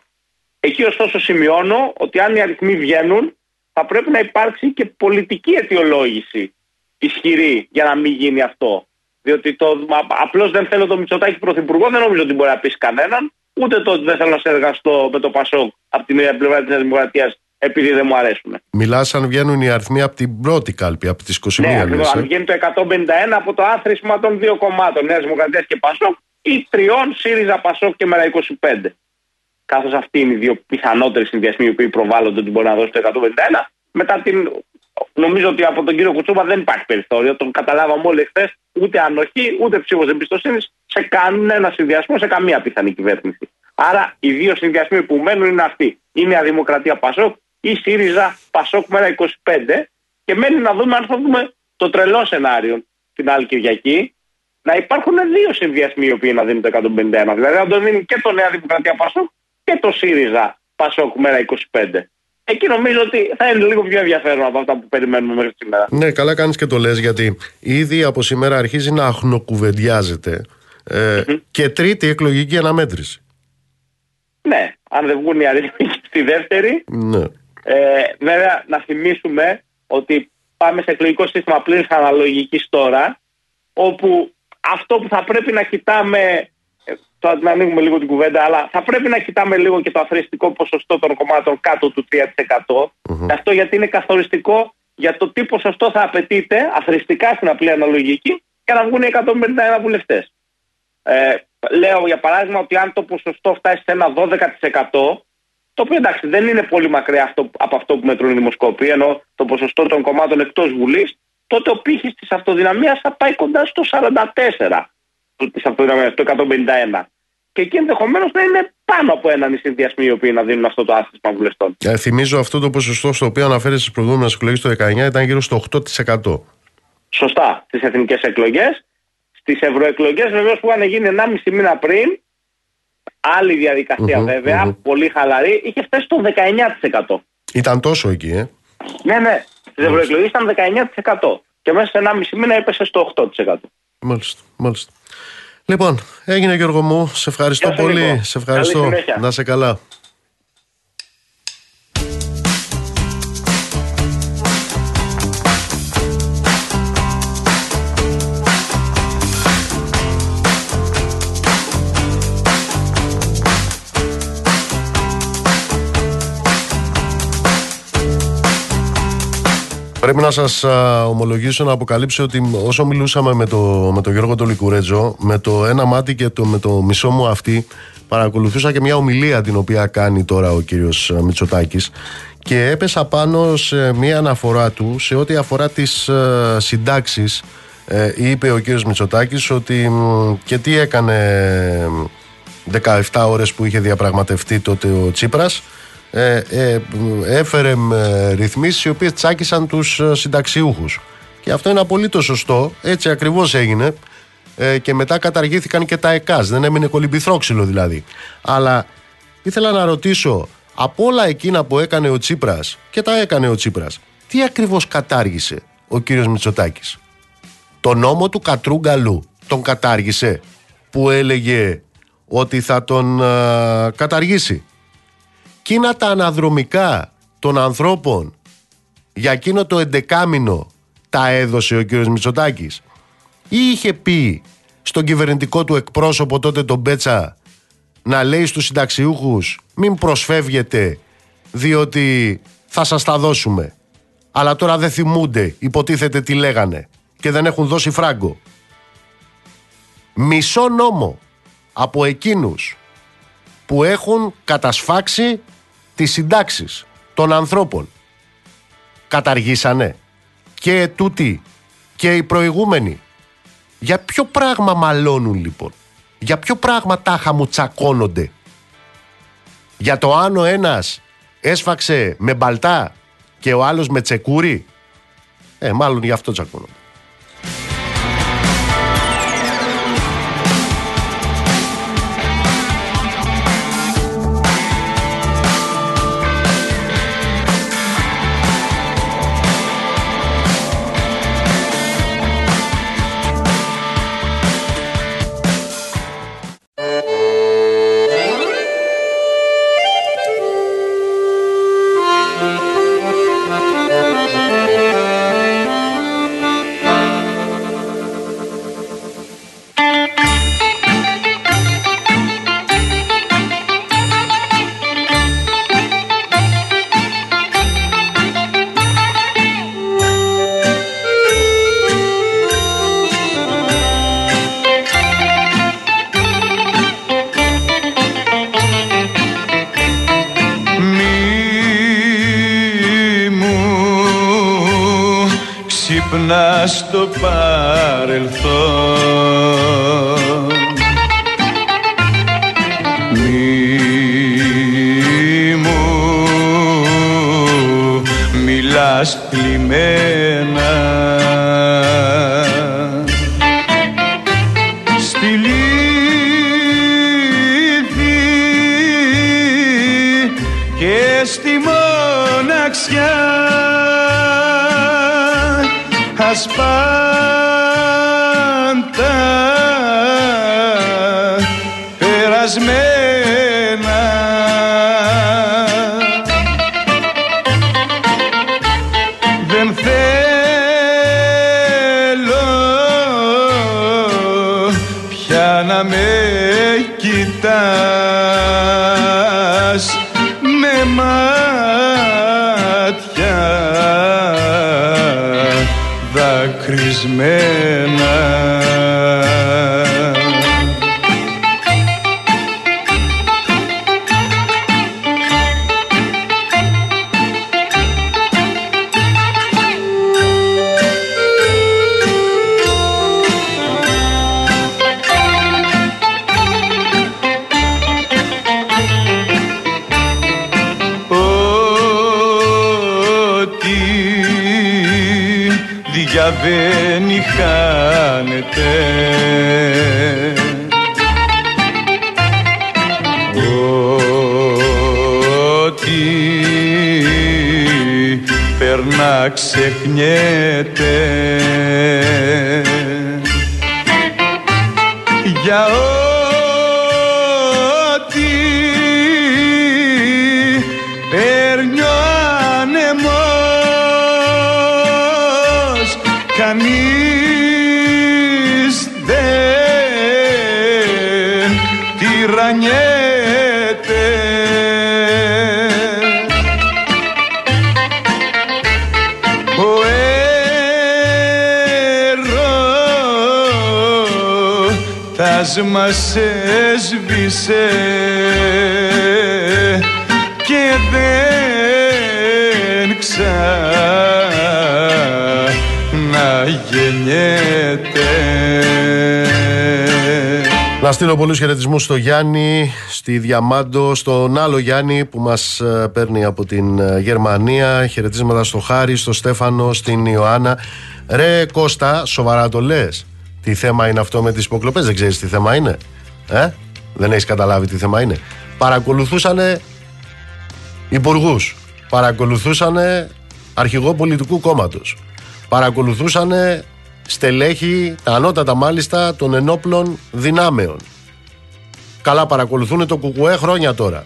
Εκεί ωστόσο σημειώνω ότι αν οι αριθμοί βγαίνουν, θα πρέπει να υπάρξει και πολιτική αιτιολόγηση ισχυρή για να μην γίνει αυτό. Διότι το, απλώς δεν θέλω το Μητσοτάκη πρωθυπουργό, δεν νομίζω ότι μπορεί να πει κανέναν, ούτε το ότι δεν θέλω να συνεργαστώ με το Πασόκ από την πλευρά της Δημοκρατίας επειδή δεν μου αρέσουν. Μιλάς αν βγαίνουν οι αριθμοί από την πρώτη κάλπη, από τις 21 ναι, λες, αν βγαίνει το 151 από το άθροισμα των δύο κομμάτων, Νέας Δημοκρατίας και Πασόκ, ή τριών ΣΥΡΙΖΑ Πασόκ και Μέρα 25. Καθώ αυτοί είναι οι δύο πιθανότεροι συνδυασμοί που προβάλλονται ότι μπορεί να δώσει το 151. Μετά την. Νομίζω ότι από τον κύριο Κουτσούμπα δεν υπάρχει περιθώριο. Τον καταλάβαμε όλοι χθε. Ούτε ανοχή, ούτε ψήφος εμπιστοσύνης σε κανένα συνδυασμό, σε καμία πιθανή κυβέρνηση. Άρα οι δύο συνδυασμοί που μένουν είναι αυτοί. Είναι η Αδημοκρατία Πασόκ ή ΣΥΡΙΖΑ Πασόκ μέρα 25 και μένει να δούμε αν θα δούμε το τρελό σενάριο την άλλη Κυριακή να υπάρχουν δύο συνδυασμοί οι οποίοι να δίνουν το 151. Δηλαδή να το δίνει και το Νέα Δημοκρατία Πασόκ και το ΣΥΡΙΖΑ Πασόκ μέρα 25. Εκεί νομίζω ότι θα είναι λίγο πιο ενδιαφέρον από αυτά που περιμένουμε μέχρι σήμερα. Ναι, καλά κάνεις και το λες, γιατί ήδη από σήμερα αρχίζει να αχνοκουβεντιάζεται ε, και τρίτη εκλογική αναμέτρηση. Ναι, αν δεν βγουν οι αριθμοί στη δεύτερη. Ναι. Ε, βέβαια, να θυμίσουμε ότι πάμε σε εκλογικό σύστημα πλήρης αναλογικής τώρα, όπου αυτό που θα πρέπει να κοιτάμε. Ε, τώρα να ανοίγουμε λίγο την κουβέντα, αλλά θα πρέπει να κοιτάμε λίγο και το αθρηστικό ποσοστό των κομμάτων κάτω του 3%. Mm-hmm. Αυτό γιατί είναι καθοριστικό για το τι ποσοστό θα απαιτείται αθρηστικά στην απλή αναλογική για να βγουν οι 151 βουλευτές. Ε, λέω για παράδειγμα ότι αν το ποσοστό φτάσει σε ένα 12%, το οποίο εντάξει δεν είναι πολύ μακριά αυτό, από αυτό που μετρούν οι δημοσκόποι, ενώ το ποσοστό των κομμάτων εκτός Βουλής, τότε ο πύχης της αυτοδυναμίας θα πάει κοντά στο 44 της αυτοδυναμίας, το 151. Και εκεί ενδεχομένως να είναι πάνω από έναν οι συνδυασμοί οι οποίοι να δίνουν αυτό το άθροισμα βουλευτών. Ε, θυμίζω αυτό το ποσοστό στο οποίο αναφέρει στις προηγούμενες εκλογές το 19 ήταν γύρω στο 8%. Σωστά. Στις εθνικές εκλογές. Στις ευρωεκλογές, βεβαίως που είχαν γίνει 1,5 μήνα πριν, Άλλη διαδικασία mm-hmm, βέβαια, mm-hmm. πολύ χαλαρή, είχε φτάσει στο 19%. Ήταν τόσο εκεί, ε. Ναι, ναι. Στις ευρωεκλογές ήταν 19%. Και μέσα σε 1,5 μήνα έπεσε στο 8%. Μάλιστα, μάλιστα. Λοιπόν, έγινε Γιώργο μου. Σε ευχαριστώ πολύ. Σε ευχαριστώ. Να σε καλά. Πρέπει να σας ομολογήσω να αποκαλύψω ότι όσο μιλούσαμε με, το, με τον Γιώργο τον Λικουρέτζο, με το ένα μάτι και το, με το μισό μου αυτή, παρακολουθούσα και μια ομιλία την οποία κάνει τώρα ο κύριος Μητσοτάκης. και έπεσα πάνω σε μία αναφορά του σε ό,τι αφορά τις ε, συντάξεις ε, είπε ο κύριος Μητσοτάκης ότι και τι έκανε 17 ώρες που είχε διαπραγματευτεί τότε ο Τσίπρας ε, ε, έφερε με ρυθμίσεις οι οποίες τσάκισαν τους ε, συνταξιούχους. Και αυτό είναι απολύτως σωστό. Έτσι ακριβώς έγινε. Ε, και μετά καταργήθηκαν και τα ΕΚΑΣ. Δεν έμεινε κολυμπηθρόξυλο δηλαδή. Αλλά ήθελα να ρωτήσω από όλα εκείνα που έκανε ο Τσίπρας και τα έκανε ο Τσίπρας τι ακριβώς κατάργησε ο κύριος Μητσοτάκης; Το νόμο του Κατρούγκαλου τον κατάργησε που έλεγε ότι θα τον καταργήσει; Κίνα τα αναδρομικά των ανθρώπων για εκείνο το εντεκάμινο τα έδωσε ο κύριος Μητσοτάκης ή είχε πει στον κυβερνητικό του εκπρόσωπο τότε τον Μπέτσα να λέει στους συνταξιούχους μην προσφεύγετε διότι θα σας τα δώσουμε αλλά τώρα δεν θυμούνται υποτίθεται τι λέγανε και δεν έχουν δώσει φράγκο. Μισό νόμο από εκείνους που έχουν κατασφάξει τις συντάξεις των ανθρώπων. Καταργήσανε και τούτοι και οι προηγούμενοι. Για ποιο πράγμα μαλώνουν λοιπόν; Για ποιο πράγμα τάχα μου τσακώνονται; Για το αν ο ένας έσφαξε με μπαλτά και ο άλλος με τσεκούρι; Ε, μάλλον γι' αυτό τσακώνονται. περνά ξεχνιέται. Για μας έσβησε και δεν ξανά. Να στείλω πολλούς χαιρετισμού στο Γιάννη, στη Διαμάντο, στον άλλο Γιάννη που μας ε, παίρνει από την ε, Γερμανία. Χαιρετίσματα στο Χάρη, στο Στέφανο, στην Ιωάννα. Ρε Κώστα, σοβαρά το λες; Τι θέμα είναι αυτό με τις υποκλοπές, δεν ξέρεις τι θέμα είναι. Ε; Δεν έχεις καταλάβει τι θέμα είναι. Παρακολουθούσαν υπουργούς. Παρακολουθούσαν αρχηγό πολιτικού κόμματος. Παρακολουθούσαν στελέχη, τα ανώτατα μάλιστα των ενόπλων δυνάμεων. Καλά παρακολουθούν το κουκουέ χρόνια τώρα.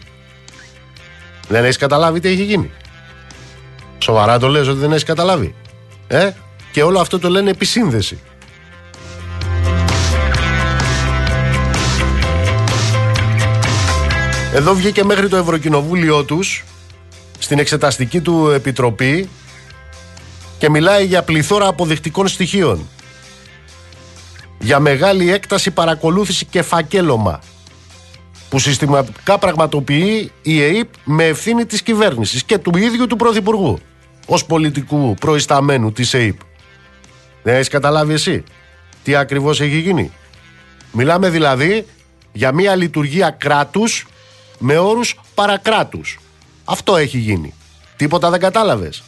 Δεν έχεις καταλάβει τι έχει γίνει. Σοβαρά το λες ότι δεν έχεις καταλάβει. Ε; Και όλο αυτό το λένε επισύνδεση. Εδώ βγήκε μέχρι το Ευρωκοινοβούλιο τους στην εξεταστική του επιτροπή και μιλάει για πληθώρα αποδεικτικών στοιχείων. Για μεγάλη έκταση παρακολούθηση και φακέλωμα που συστηματικά πραγματοποιεί η ΕΕΠ με ευθύνη της κυβέρνησης και του ίδιου του Πρωθυπουργού ως πολιτικού προϊσταμένου της ΕΕΠ. Δεν έχεις καταλάβει εσύ τι ακριβώς έχει γίνει; Μιλάμε δηλαδή για μια λειτουργία κράτους με όρους παρακράτους. Αυτό έχει γίνει. Τίποτα δεν κατάλαβες.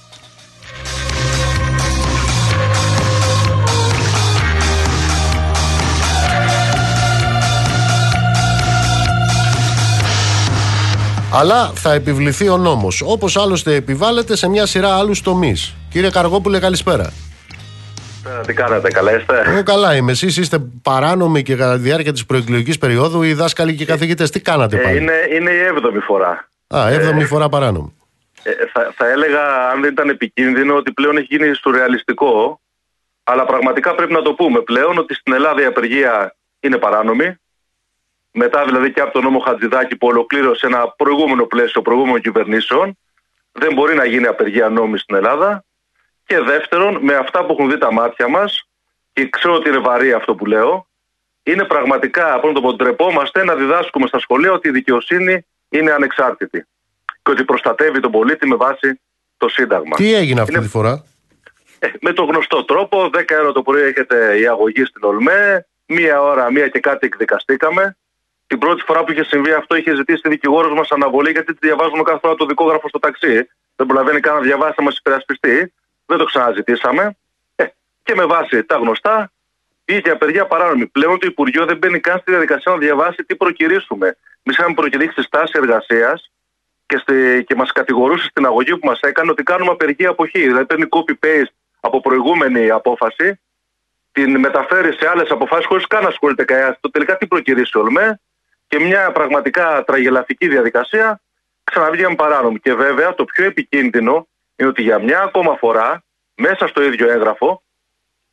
Αλλά θα επιβληθεί ο νόμος. Όπως άλλωστε επιβάλλεται σε μια σειρά άλλους τομείς. Κύριε Καργόπουλε, καλησπέρα. Τι κάνετε, καλά είστε. Εγώ καλά είμαι. Εσείς είστε παράνομοι και κατά τη διάρκεια της προεκλογικής περίοδου οι δάσκαλοι και οι καθηγητές. Τι κάνατε ε, πάλι; Είναι, είναι η έβδομη φορά. Α, έβδομη ε, φορά παράνομη. Ε, θα, θα έλεγα, αν δεν ήταν επικίνδυνο, ότι πλέον έχει γίνει σουρεαλιστικό. Αλλά πραγματικά πρέπει να το πούμε πλέον ότι στην Ελλάδα η απεργία είναι παράνομη μετά δηλαδή και από τον νόμο Χατζηδάκη που ολοκλήρωσε ένα προηγούμενο πλαίσιο προηγούμενων κυβερνήσεων, δεν μπορεί να γίνει απεργία νόμης στην Ελλάδα. Και δεύτερον, με αυτά που έχουν δει τα μάτια μας, και ξέρω ότι είναι βαρύ αυτό που λέω, είναι πραγματικά, από το πω, ντρεπόμαστε να διδάσκουμε στα σχολεία ότι η δικαιοσύνη είναι ανεξάρτητη. Και ότι προστατεύει τον πολίτη με βάση το Σύνταγμα. Τι έγινε αυτή τη φορά; Ε, με το γνωστό τρόπο, 10 ώρα το πρωί έχετε η αγωγή στην Ολμέ, μία ώρα, μία και κάτι εκδικαστήκαμε. Την πρώτη φορά που είχε συμβεί αυτό, είχε ζητήσει τη δικηγόρος μας αναβολή, γιατί τη διαβάζουμε κάθε φορά το δικόγραφο στο ταξί. Δεν προλαβαίνει καν να διαβάσει, να μας υπερασπιστεί. Δεν το ξαναζητήσαμε. Ε, και με βάση τα γνωστά, είχε απεργία παράνομη. Πλέον το Υπουργείο δεν μπαίνει καν στη διαδικασία να διαβάσει τι προκυρήσουμε. Εμεί είχαμε προκηρύξει στάση εργασίας και, στη, και μας κατηγορούσε στην αγωγή που μας έκανε ότι κάνουμε απεργία αποχή. Δηλαδή παίρνει copy-paste από προηγούμενη απόφαση, την μεταφέρει σε άλλες αποφάσεις χωρίς καν να ασχολείται κανένας. Το τελικά τι προκυρήσει όλμε και μια πραγματικά τραγελαφική διαδικασία ξαναβγήκαμε παράνομη. Και βέβαια το πιο επικίνδυνο είναι ότι για μια ακόμα φορά μέσα στο ίδιο έγγραφο,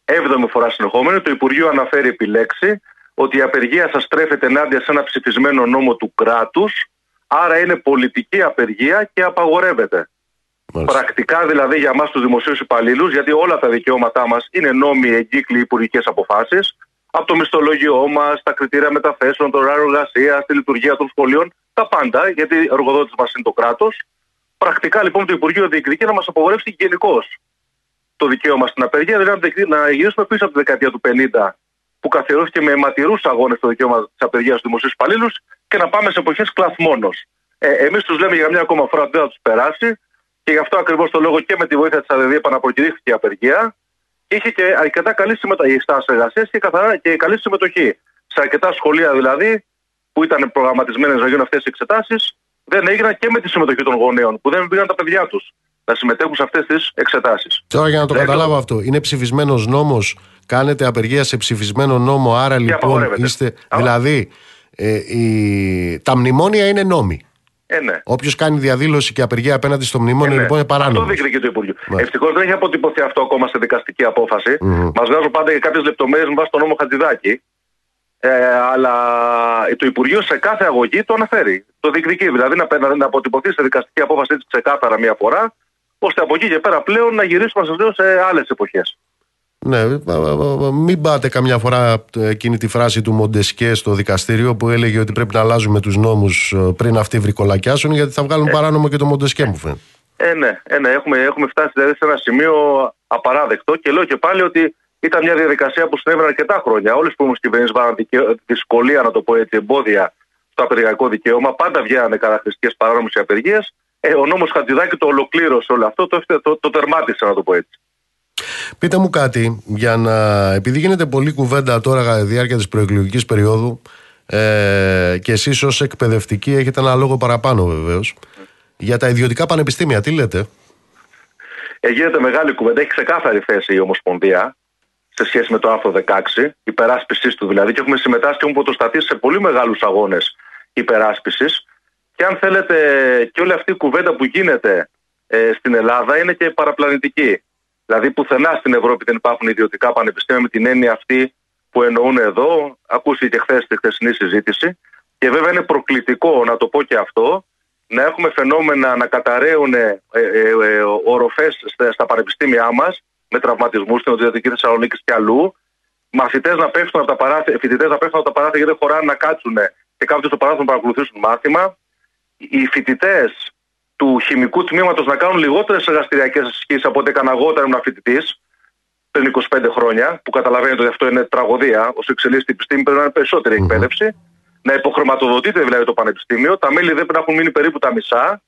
έβδομη φορά συνεχόμενη, το Υπουργείο αναφέρει επιλέξει ότι η απεργία σας στρέφεται ενάντια σε ένα ψηφισμένο νόμο του κράτους, άρα είναι πολιτική απεργία και απαγορεύεται. Μάλιστα. Πρακτικά δηλαδή για εμά τους δημοσίους υπαλλήλους, γιατί όλα τα δικαιώματά μας είναι νόμοι, εγκύκλοι, υπουργικές αποφάσεις, από το μισθολόγιο μας, τα κριτήρια μεταθέσεων, το ωράριο εργασίας, τη λειτουργία των σχολείων, τα πάντα, γιατί ο εργοδότης μας είναι το κράτος. Πρακτικά λοιπόν το Υπουργείο διεκδικεί να μας απογορεύσει γενικώς το δικαίωμα στην απεργία, δηλαδή να γυρίσουμε πίσω από τη δεκαετία του 50 που καθιερώθηκε με αιματηρούς αγώνες το δικαίωμα της απεργίας στους δημοσίους υπαλλήλους και να πάμε σε εποχές κλαθμόνος. Ε, Εμείς τους λέμε για μια ακόμα φορά ότι δεν θα τους περάσει και γι' αυτό ακριβώς το λόγο και με τη βοήθεια της ΑΔΔ επαναπροκηρύχθηκε η απεργία είχε και αρκετά καλή συμμετοχή. Η στάση εργασίας και, καθαρά, και καλή συμμετοχή. Σε αρκετά σχολεία δηλαδή που ήταν προγραμματισμένες να γίνουν αυτές οι εξετάσεις, δεν έγιναν και με τη συμμετοχή των γονέων που δεν πήγαν τα παιδιά τους να συμμετέχουν σε αυτές τις εξετάσεις. Τώρα για να το καταλάβω αυτό, είναι ψηφισμένος νόμος, κάνετε απεργία σε ψηφισμένο νόμο, άρα λοιπόν είστε. Δηλαδή, ε, η... τα μνημόνια είναι νόμοι. Ε, ναι. Όποιος κάνει διαδήλωση και απεργία απέναντι στο μνημόνιο, ε, ναι. λοιπόν είναι παράνομος. Αυτό διεκδικεί το Υπουργείο. Ναι. Ευτυχώς δεν έχει αποτυπωθεί αυτό ακόμα σε δικαστική απόφαση. Mm-hmm. Μας βγάζουν πάντα και κάποιες λεπτομέρειες με βάση τον νόμο Χατζηδάκη. Ε, αλλά το Υπουργείο σε κάθε αγωγή το αναφέρει. Το διεκδικεί. Δηλαδή να, να αποτυπωθεί σε δικαστική απόφαση έτσι ξεκάθαρα μία φορά, ώστε από εκεί και πέρα πλέον να γυρίσουμε σε άλλες εποχές. Ναι, μην πάτε καμιά φορά εκείνη τη φράση του Μοντεσκέ στο δικαστήριο που έλεγε ότι πρέπει να αλλάζουμε τους νόμους ε, πριν αυτοί βρικολακιάσουν γιατί θα βγάλουν ε, παράνομο και το Μοντεσκέ μου φαίνεται. Ε, ναι, ε, ναι έχουμε, έχουμε φτάσει δηλαδή σε ένα σημείο απαράδεκτο και λέω και πάλι ότι ήταν μια διαδικασία που συνέβαινε αρκετά χρόνια. Όλες οι προηγούμενε κυβερνήσει βάλαν δυσκολία, να το πω έτσι, εμπόδια στο απεργιακό δικαίωμα. Πάντα βγαίνανε καταχρηστικές παράνομες απεργίες. Ε, ο νόμος Χατζηδάκη το ολοκλήρωσε όλο αυτό, το, το, το τερμάτισε, να το πω έτσι. Πείτε μου κάτι, για να, επειδή γίνεται πολλή κουβέντα τώρα κατά τη διάρκεια της προεκλογικής περίοδου ε, και εσείς ως εκπαιδευτικοί έχετε ένα λόγο παραπάνω βεβαίως. Για τα ιδιωτικά πανεπιστήμια, τι λέτε; Ε, γίνεται μεγάλη κουβέντα. Έχει ξεκάθαρη θέση η Ομοσπονδία σε σχέση με το άρθρο 16, υπεράσπισης του δηλαδή, και έχουμε συμμετάσχει και έχουμε πρωτοστατήσει σε πολύ μεγάλους αγώνες υπεράσπισης. Και αν θέλετε, και όλη αυτή η κουβέντα που γίνεται ε, στην Ελλάδα είναι και παραπλανητική. Δηλαδή, πουθενά στην Ευρώπη δεν υπάρχουν ιδιωτικά πανεπιστήμια με την έννοια αυτή που εννοούν εδώ. Ακούστηκε χθες στη χθεσινή συζήτηση. Και βέβαια είναι προκλητικό, να το πω και αυτό, να έχουμε φαινόμενα να καταραίουν ε, ε, ε, οροφές στα πανεπιστήμια μας με τραυματισμούς στην Οδηγική Θεσσαλονίκη και αλλού. Μαθητές να πέφτουν από τα παράθυρα, φοιτητές να πέφτουν από τα παράθυρα γιατί δεν χωράνε να κάτσουν και κάποιο στο παράθυρο να παρακολουθήσουν μάθημα. Οι φοιτητές του χημικού τμήματος να κάνουν λιγότερες εργαστηριακές ασκήσεις από ό,τι έκανα εγώ όταν ήμουν φοιτητής πριν 25 χρόνια, που καταλαβαίνετε ότι αυτό είναι τραγωδία. Όσο εξελίσσεται η επιστήμη, πρέπει να είναι περισσότερη εκπαίδευση. Να υποχρηματοδοτείται δηλαδή το πανεπιστήμιο. Τα μέλη δεν πρέπει να έχουν μείνει περίπου τα μισά.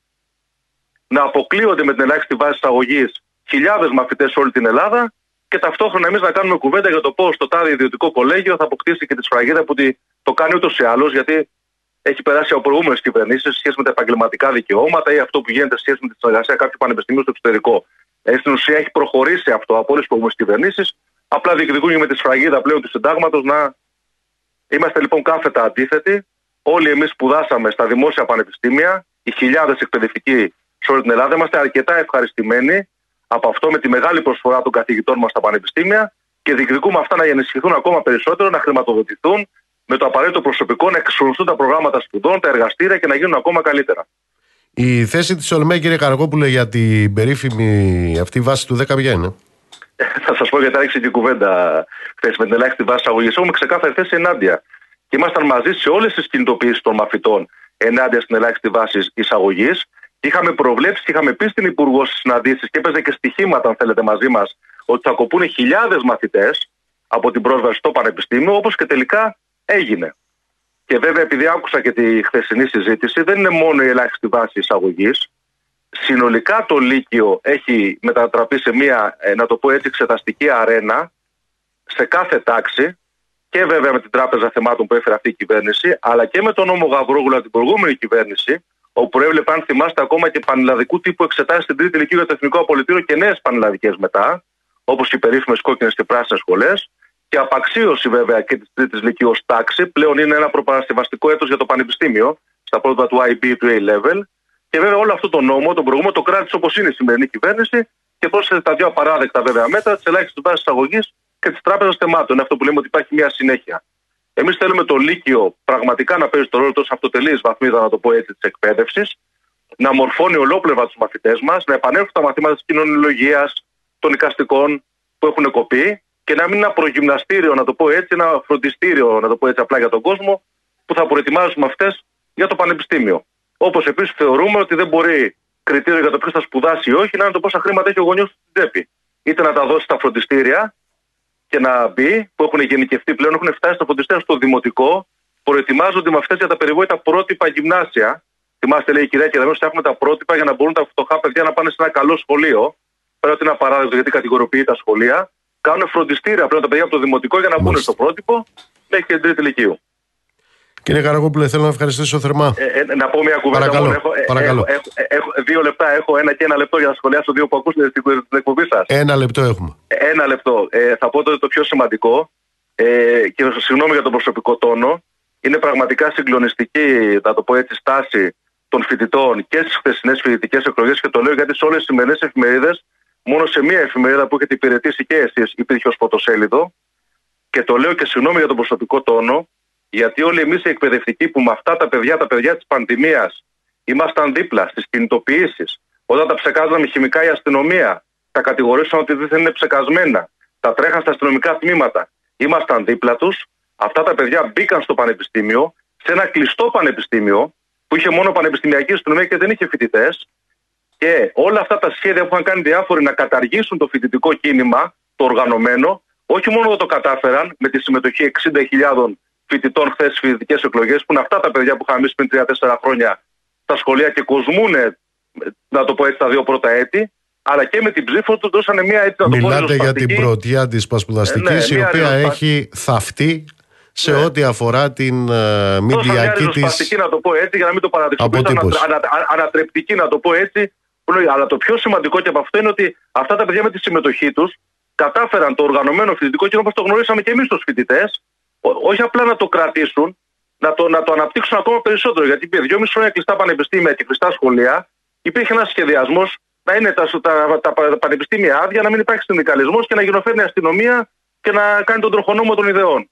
Να αποκλείονται με την ελάχιστη βάση εισαγωγής χιλιάδες μαθητές σε όλη την Ελλάδα και ταυτόχρονα εμείς να κάνουμε κουβέντα για το πώς το τάδε ιδιωτικό κολέγιο θα αποκτήσει και τη σφραγίδα που το κάνει ούτως ή άλλως, γιατί έχει περάσει από προηγούμενες κυβερνήσεις σε σχέση με τα επαγγελματικά δικαιώματα ή αυτό που γίνεται σε σχέση με τη συνεργασία κάποιου πανεπιστημίου στο εξωτερικό. Ε, στην ουσία έχει προχωρήσει αυτό από όλες τις προηγούμενες κυβερνήσεις. Απλά διεκδικούν με τη σφραγίδα πλέον του συντάγματος να. Είμαστε λοιπόν κάθετα αντίθετοι. Όλοι εμείς σπουδάσαμε στα δημόσια πανεπιστήμια, οι χιλιάδες εκπαιδευτικοί σε όλη την Ελλάδα. Είμαστε αρκετά ευχαριστημένοι από αυτό με τη μεγάλη προσφορά των καθηγητών μας στα πανεπιστήμια και διεκδικούμε αυτά να ενισχυθούν ακόμα περισσότερο, να χρηματοδοτηθούν με το απαραίτητο προσωπικό, να εξορθούν τα προγράμματα σπουδών, τα εργαστήρια και να γίνουν ακόμα καλύτερα. Η θέση της Ολμέ, κύριε Καραγόπουλε, για την περίφημη αυτή βάση του 10 ποια είναι. Θα σας πω γιατί άρχισε και η κουβέντα χθες με την ελάχιστη βάση αγωγής. Έχουμε ξεκάθαρη θέση ενάντια. Και ήμασταν μαζί σε όλες τις κινητοποιήσεις των μαθητών ενάντια στην ελάχιστη βάση εισαγωγή. Είχαμε προβλέψεις και είχαμε πει στην Υπουργό στις συναντήσεις και έπαιζε και στοιχήματα, αν θέλετε, μαζί μας, ότι θα κοπούν χιλιάδες μαθητές από την πρόσβαση στο Πανεπιστήμιο, όπως και τελικά έγινε. Και βέβαια, επειδή άκουσα και τη χθεσινή συζήτηση, δεν είναι μόνο η ελάχιστη βάση εισαγωγής. Συνολικά το Λύκειο έχει μετατραπεί σε μια, ε, να το πω έτσι, εξεταστική αρένα σε κάθε τάξη και βέβαια με την Τράπεζα Θεμάτων που έφερε αυτή η κυβέρνηση, αλλά και με τον νόμο Γαβρόγουλα την προηγούμενη κυβέρνηση, όπου προέβλεπε, αν θυμάστε, ακόμα και πανελλαδικού τύπου εξετάσεις στην Τρίτη Λυκείου για το Εθνικό Απολυτήριο και νέες πανελλαδικές μετά, όπως οι περίφημες κόκκινες και πράσινες σχολές, και απαξίωση βέβαια και της Τρίτης Λυκείου ως τάξη. Πλέον είναι ένα προπαρασκευαστικό έτος για το Πανεπιστήμιο, στα πρώτα του IB του A-level. Και βέβαια όλο αυτό το νόμο, τον προηγούμενο, το κράτησε όπως είναι η σημερινή κυβέρνηση και πρόσθεσε τα δύο απαράδεκτα βέβαια μέτρα τη ελάχιστη βάση εισαγωγής και τη Τράπεζα Θεμάτων. Είναι αυτό που λέμε ότι υπάρχει μια συνέχεια. Εμείς θέλουμε το Λύκειο πραγματικά να παίζει το ρόλο τόσο αυτοτελής βαθμίδα, να το πω έτσι, της εκπαίδευσης, να μορφώνει ολόπλευρα τους μαθητές μας, να επανέλθουν τα μαθήματα της κοινωνιολογίας, των οικαστικών που έχουν κοπεί και να μην είναι ένα προγυμναστήριο, να το πω έτσι, ένα φροντιστήριο, να το πω έτσι απλά για τον κόσμο, που θα προετοιμάζουν του μαθητέ για το πανεπιστήμιο. Όπως επίσης θεωρούμε ότι δεν μπορεί κριτήριο για το ποιος θα σπουδάσει ή όχι να είναι το πόσα χρήματα έχει ο γονιός στην τσέπη. Είτε να τα δώσει στα φροντιστήρια, και να μπει, που έχουν γενικευτεί πλέον, έχουν φτάσει στα φροντιστήρια στο δημοτικό, προετοιμάζονται οι μαθητέ για τα περιβόητα πρότυπα γυμνάσια. Θυμάστε, λέει η κυρία Κεδαμένο, έχουμε τα πρότυπα για να μπορούν τα φτωχά παιδιά να πάνε σε ένα καλό σχολείο. Πέρα ότι είναι απαράδεκτο γιατί κατηγοροποιεί τα σχολεία. Κάνουν φροντιστήρια πλέον τα παιδιά από το δημοτικό για να μπουν στο πρότυπο μέχρι και την τρίτη ηλικίου. Κύριε Καραγόπουλε, θέλω να ευχαριστήσω θερμά. Ε, ε, να πω μια κουβέντα παρακαλώ, Έχω, ε, παρακαλώ. Έχω, έχω, δύο λεπτά, έχω ένα και ένα λεπτό για να σχολιάσω δύο που ακούσατε στην, στην εκπομπή σας. Ένα λεπτό έχουμε. Ένα λεπτό. Ε, θα πω το, το πιο σημαντικό ε, και συγγνώμη για τον προσωπικό τόνο. Είναι πραγματικά συγκλονιστική, να το πω έτσι, στάση των φοιτητών και στις χθεσινές φοιτητικές εκλογές και το λέω γιατί σε όλες τις σημερινές εφημερίδες, μόνο σε μία εφημερίδα που έχετε υπηρετήσει και εσείς υπήρχε ως πρωτοσέλιδο. Και το λέω και συγγνώμη για τον προσωπικό τόνο, γιατί όλοι εμείς οι εκπαιδευτικοί που με αυτά τα παιδιά, τα παιδιά της πανδημίας, ήμασταν δίπλα στις κινητοποιήσεις, όταν τα ψεκάζαμε χημικά η αστυνομία, τα κατηγορήσαν ότι δεν είναι ψεκασμένα, τα τρέχαν στα αστυνομικά τμήματα, ήμασταν δίπλα τους. Αυτά τα παιδιά μπήκαν στο πανεπιστήμιο, σε ένα κλειστό πανεπιστήμιο, που είχε μόνο πανεπιστημιακή αστυνομία και δεν είχε φοιτητές. Και όλα αυτά τα σχέδια που είχαν κάνει διάφοροι να καταργήσουν το φοιτητικό κίνημα, το οργανωμένο, όχι μόνο το κατάφεραν με τη συμμετοχή 60.000 φοιτητών χθες στις φοιτητικές εκλογές, που είναι αυτά τα παιδιά που είχαμε εμείς πριν 3-4 χρόνια στα σχολεία και κοσμούν, να το πω έτσι, τα δύο πρώτα έτη, αλλά και με την ψήφο του δώσανε μια έτσι να το Μιλάτε για την πρωτιά της πασπουδαστικής, ε, ναι, η οποία έχει θαυτεί σε ναι. ό,τι αφορά την uh, μηντιακή της. να το πω έτσι, για να μην το παραδείγω. Ανα, ανατρεπτική, να το πω έτσι. Αλλά το πιο σημαντικό και από αυτό είναι ότι αυτά τα παιδιά με τη συμμετοχή τους κατάφεραν το οργανωμένο φοιτητικό κοινό όπως το γνωρίσαμε και εμείς τους φοιτητές, όχι απλά να το κρατήσουν, να το, να το αναπτύξουν ακόμα περισσότερο. Γιατί υπήρχε δυόμιση χρόνια κλειστά πανεπιστήμια και κλειστά σχολεία, υπήρχε ένας σχεδιασμός να είναι τα, τα, τα, τα πανεπιστήμια άδεια, να μην υπάρχει συνδικαλισμός και να γενοφέρνει αστυνομία και να κάνει τον τροχονόμο των ιδεών.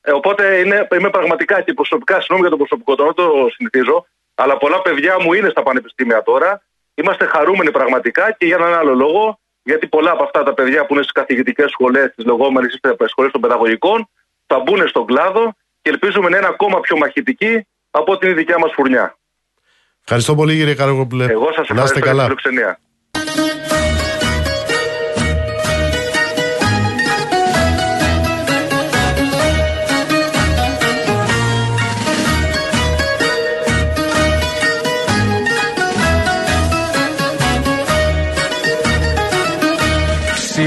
Ε, οπότε είναι, είμαι πραγματικά και προσωπικά, συγγνώμη για το προσωπικό, τώρα το συνηθίζω, αλλά πολλά παιδιά μου είναι στα πανεπιστήμια τώρα. Είμαστε χαρούμενοι πραγματικά και για έναν άλλο λόγο, γιατί πολλά από αυτά τα παιδιά που είναι στις καθηγητικές σχολές, στις λεγόμενε σχολέ των παιδαγωγικών, θα μπουν στον κλάδο και ελπίζουμε να είναι ακόμα πιο μαχητικοί από την δικιά μας φουρνιά. Ευχαριστώ πολύ κύριε Καραγόπουλε. Εγώ σας ευχαριστώ για την φιλοξενία.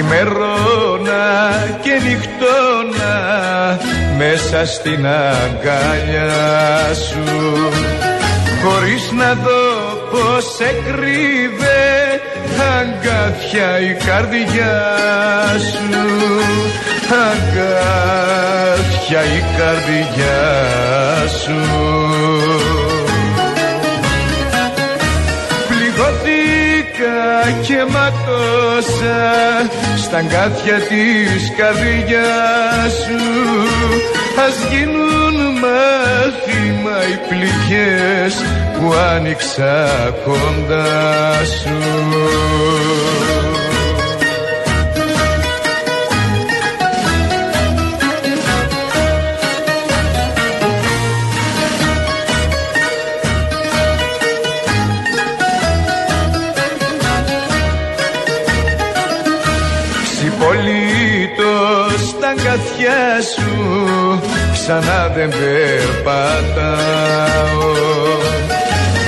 Ξημερώνα και νυχτώνα μέσα στην αγκαλιά σου. Χωρίς να δω πως σε κρύβε αγκάθια η καρδιά σου. Αγκάθια η καρδιά σου και ματώσα στα αγκάθια της καρδιάς σου. Ας γίνουν μάθημα οι πληγές που άνοιξα κοντά σου ξανά δεν περπατάω.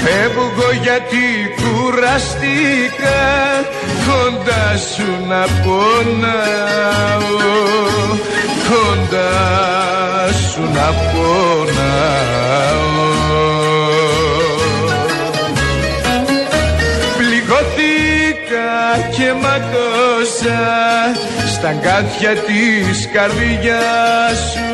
Φεύγω γιατί κουραστήκα κοντά σου να πονάω. Κοντά σου να πονάω και ματώσα στα αγκάθια της καρδιάς σου.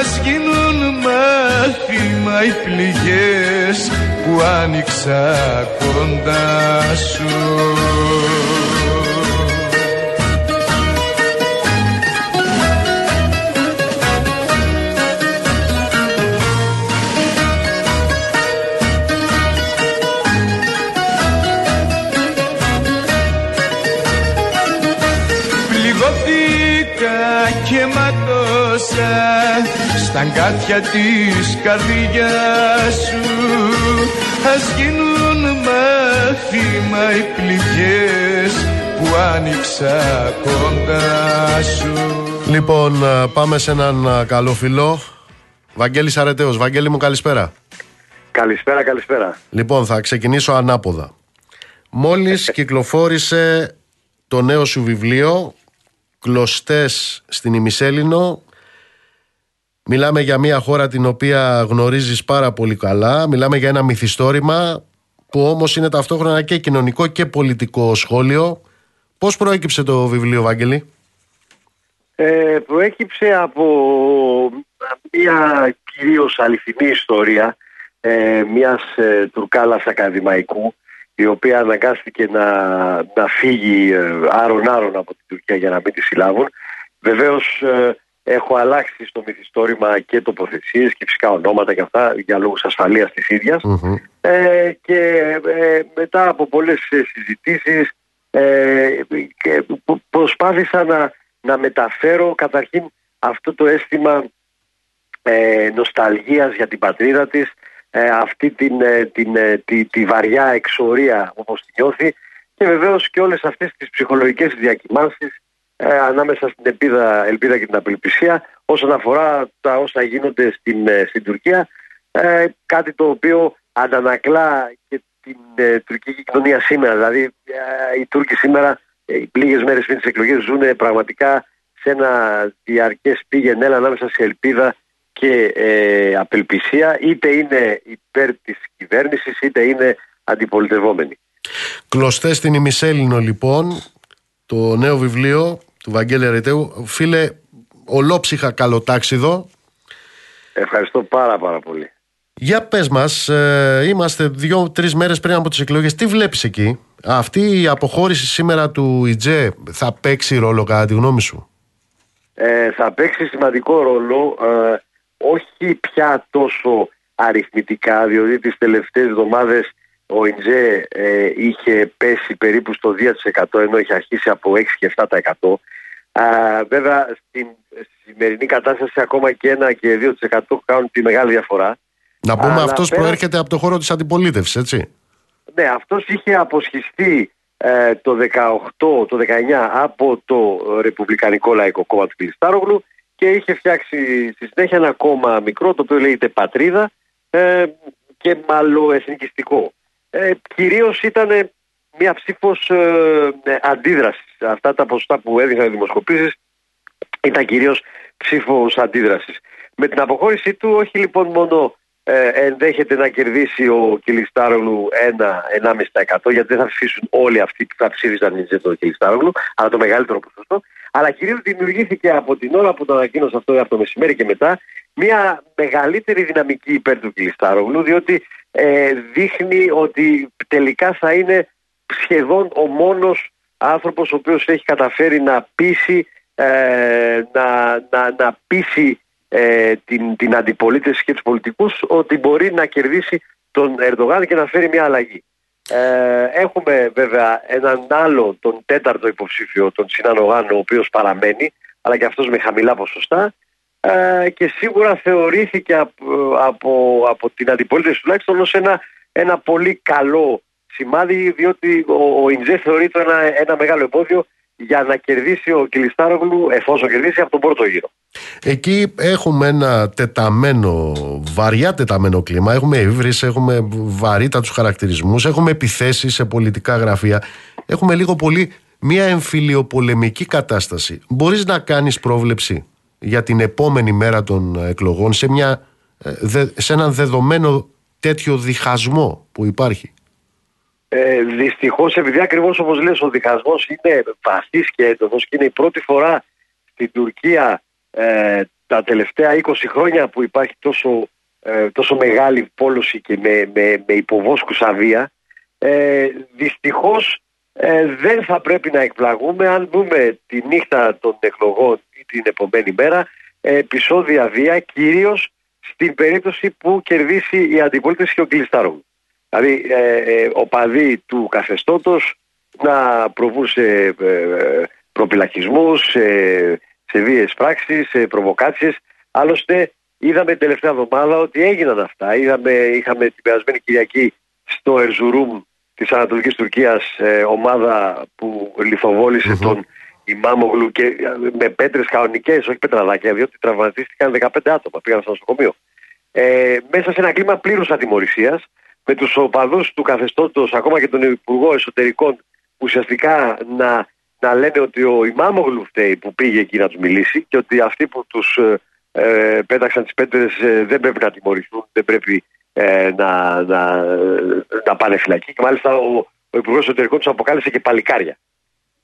Ας γίνουν μάθημα οι πληγές που άνοιξα κοντά σου στα αγκάθια της καρδιάς σου. Ας γίνουν μάθημα οι πληγές που άνοιξα κοντά σου. Λοιπόν πάμε σε έναν καλό φιλό. Βαγγέλης Αρετέος Βαγγέλη μου καλησπέρα. Καλησπέρα καλησπέρα. Λοιπόν θα ξεκινήσω ανάποδα. Μόλις κυκλοφόρησε το νέο σου βιβλίο κλωστές στην ημισέλινο Μιλάμε για μια χώρα την οποία γνωρίζεις πάρα πολύ καλά Μιλάμε για ένα μυθιστόρημα που όμως είναι ταυτόχρονα και κοινωνικό και πολιτικό σχόλιο Πώς προέκυψε το βιβλίο Βάγγελη; Ε, προέκυψε από μια κυρίως αληθινή ιστορία ε, μιας ε, Τουρκάλας ακαδημαϊκού η οποία αναγκάστηκε να, να φύγει ε, άρον-άρον από την Τουρκία για να μην τη συλλάβουν. Βεβαίως ε, έχω αλλάξει στο μυθιστόρημα και τοποθεσίες και φυσικά ονόματα και αυτά για λόγους ασφαλείας της ίδιας. Ε, και ε, μετά από πολλές συζητήσεις και προσπάθησα να, να μεταφέρω καταρχήν αυτό το αίσθημα ε, νοσταλγίας για την πατρίδα της ε, αυτή την, ε, την, ε, τη, τη βαριά εξορία όπως τη νιώθει και βεβαίως και όλες αυτές τις ψυχολογικές διακοιμάνσεις ε, ανάμεσα στην ελπίδα, ελπίδα και την απελπισία όσον αφορά τα όσα γίνονται στην, ε, στην Τουρκία ε, κάτι το οποίο αντανακλά και την ε, τουρκική κοινωνία σήμερα δηλαδή ε, οι Τούρκοι σήμερα οι λίγες μέρες πριν τις εκλογές ζουν πραγματικά σε ένα διαρκές πήγαινε ανάμεσα σε ελπίδα και απελπισία είτε είναι υπέρ της κυβέρνησης είτε είναι αντιπολιτευόμενοι. Κλωστές στην ημισέλινο λοιπόν το νέο βιβλίο του Βαγγέλη Αρετέου. Φίλε, ολόψυχα καλοτάξιδο. Ευχαριστώ πάρα πάρα πολύ. Για πες μας, ε, είμαστε δύο-τρεις μέρες πριν από τις εκλογές. Τι βλέπεις εκεί, αυτή η αποχώρηση σήμερα του ΙΤΖΕ θα παίξει ρόλο κατά τη γνώμη σου; Ε, θα παίξει σημαντικό ρόλο, ε, όχι πια τόσο αριθμητικά, διότι τις τελευταίες εβδομάδες ο ΙΝΤΖΕ ε, είχε πέσει περίπου στο 2% ενώ είχε αρχίσει από 6 και 7%. Α, βέβαια στην σημερινή κατάσταση ακόμα και 1 και 2% κάνουν τη μεγάλη διαφορά. Να πούμε Αλλά αυτός προέρχεται από το χώρο της αντιπολίτευσης, έτσι. Ναι, αυτός είχε αποσχιστεί ε, το 18, το 19 από το Ρεπουμπλικανικό Λαϊκό Κόμμα του Κλειστάρογλου και είχε φτιάξει στη συνέχεια ένα κόμμα μικρό το οποίο λέγεται Πατρίδα ε, και μάλλον εθνικιστικό ε, κυρίως ήταν μια ψήφος ε, ε, αντίδρασης. Αυτά τα ποσοστά που έδειχναν οι δημοσκοπήσεις ήταν κυρίως ψήφος αντίδρασης. Με την αποχώρησή του όχι λοιπόν μόνο ε, ενδέχεται να κερδίσει ο Κιλιστάρογλου 1-1,5% γιατί δεν θα ψηφίσουν όλοι αυτοί που θα ψήφισαν το Κιλιστάρογλου, αλλά το μεγαλύτερο ποσοστό. Αλλά κυρίως δημιουργήθηκε από την ώρα που το ανακοίνωσε αυτό από το μεσημέρι και μετά μια μεγαλύτερη δυναμική υπέρ του Κιλιστάρογλου διότι ε, δείχνει ότι τελικά θα είναι σχεδόν ο μόνος άνθρωπος ο οποίος έχει καταφέρει να πείσει, ε, να, να, να πείσει ε, την, την αντιπολίτευση και τους πολιτικούς ότι μπορεί να κερδίσει τον Ερντογάν και να φέρει μια αλλαγή. Ε, έχουμε βέβαια έναν άλλο, τον τέταρτο υποψήφιο, τον Συνάνογάν, ο οποίος παραμένει, αλλά και αυτός με χαμηλά ποσοστά ε, και σίγουρα θεωρήθηκε από, από, από την αντιπολίτευση τουλάχιστον ως ένα, ένα πολύ καλό σημάδι διότι ο, ο Ιντζέ θεωρείται ένα, ένα μεγάλο εμπόδιο για να κερδίσει ο Κιλιστάρογλου εφόσον κερδίσει από τον πρώτο γύρο. Εκεί έχουμε ένα τεταμένο, βαριά τεταμένο κλίμα. Έχουμε ύβρις, έχουμε βαρύτατους χαρακτηρισμούς, έχουμε επιθέσεις σε πολιτικά γραφεία. Έχουμε λίγο πολύ μια εμφυλιοπολεμική κατάσταση. Μπορείς να κάνεις πρόβλεψη; Για την επόμενη μέρα των εκλογών σε, μια, ε, σε έναν δεδομένο τέτοιο διχασμό που υπάρχει. Ε, Δυστυχώς, επειδή ακριβώς όπως λες, ο διχασμός είναι βαθύς και έντονος και είναι η πρώτη φορά στην Τουρκία ε, τα τελευταία 20 χρόνια που υπάρχει τόσο, ε, τόσο μεγάλη πόλωση και με, με, με υποβόσκουσα βία. Ε, Δυστυχώς ε, δεν θα πρέπει να εκπλαγούμε αν δούμε τη νύχτα των εκλογών ή την επομένη μέρα ε, επεισόδια βία κυρίως στην περίπτωση που κερδίσει η αντιπολίτευση και ο Κλειστάρογλου. Δηλαδή ε, ε, ο παδί του καθεστώτος να προβούν σε ε, προπυλακισμούς, σε, σε βίαιες πράξεις, σε προβοκάτσιες. Άλλωστε είδαμε την τελευταία εβδομάδα ότι έγιναν αυτά. Είδαμε, είχαμε την περασμένη Κυριακή στο Ερζουρούμ της Ανατολικής Τουρκίας ε, ομάδα που λιθοβολησε τον Ιμάμογλου και ε, με πέτρες κανονικές, όχι πετραδάκια, διότι τραυματίστηκαν 15 άτομα, πήγαν στο νοσοκομείο. Ε, μέσα σε ένα κλίμα πλήρους ατιμορρησίας, με τους οπαδούς του καθεστώτος, ακόμα και τον Υπουργό Εσωτερικών, ουσιαστικά να, να λένε ότι ο Ιμάμογλου φταίει που πήγε εκεί να τους μιλήσει και ότι αυτοί που τους ε, ε πέταξαν τις πέτρες δεν πρέπει να τιμωρηθούν, δεν πρέπει ε, να, να, να πάνε φυλακή και μάλιστα ο, ο Υπουργός Εσωτερικών τους αποκάλεσε και παλικάρια.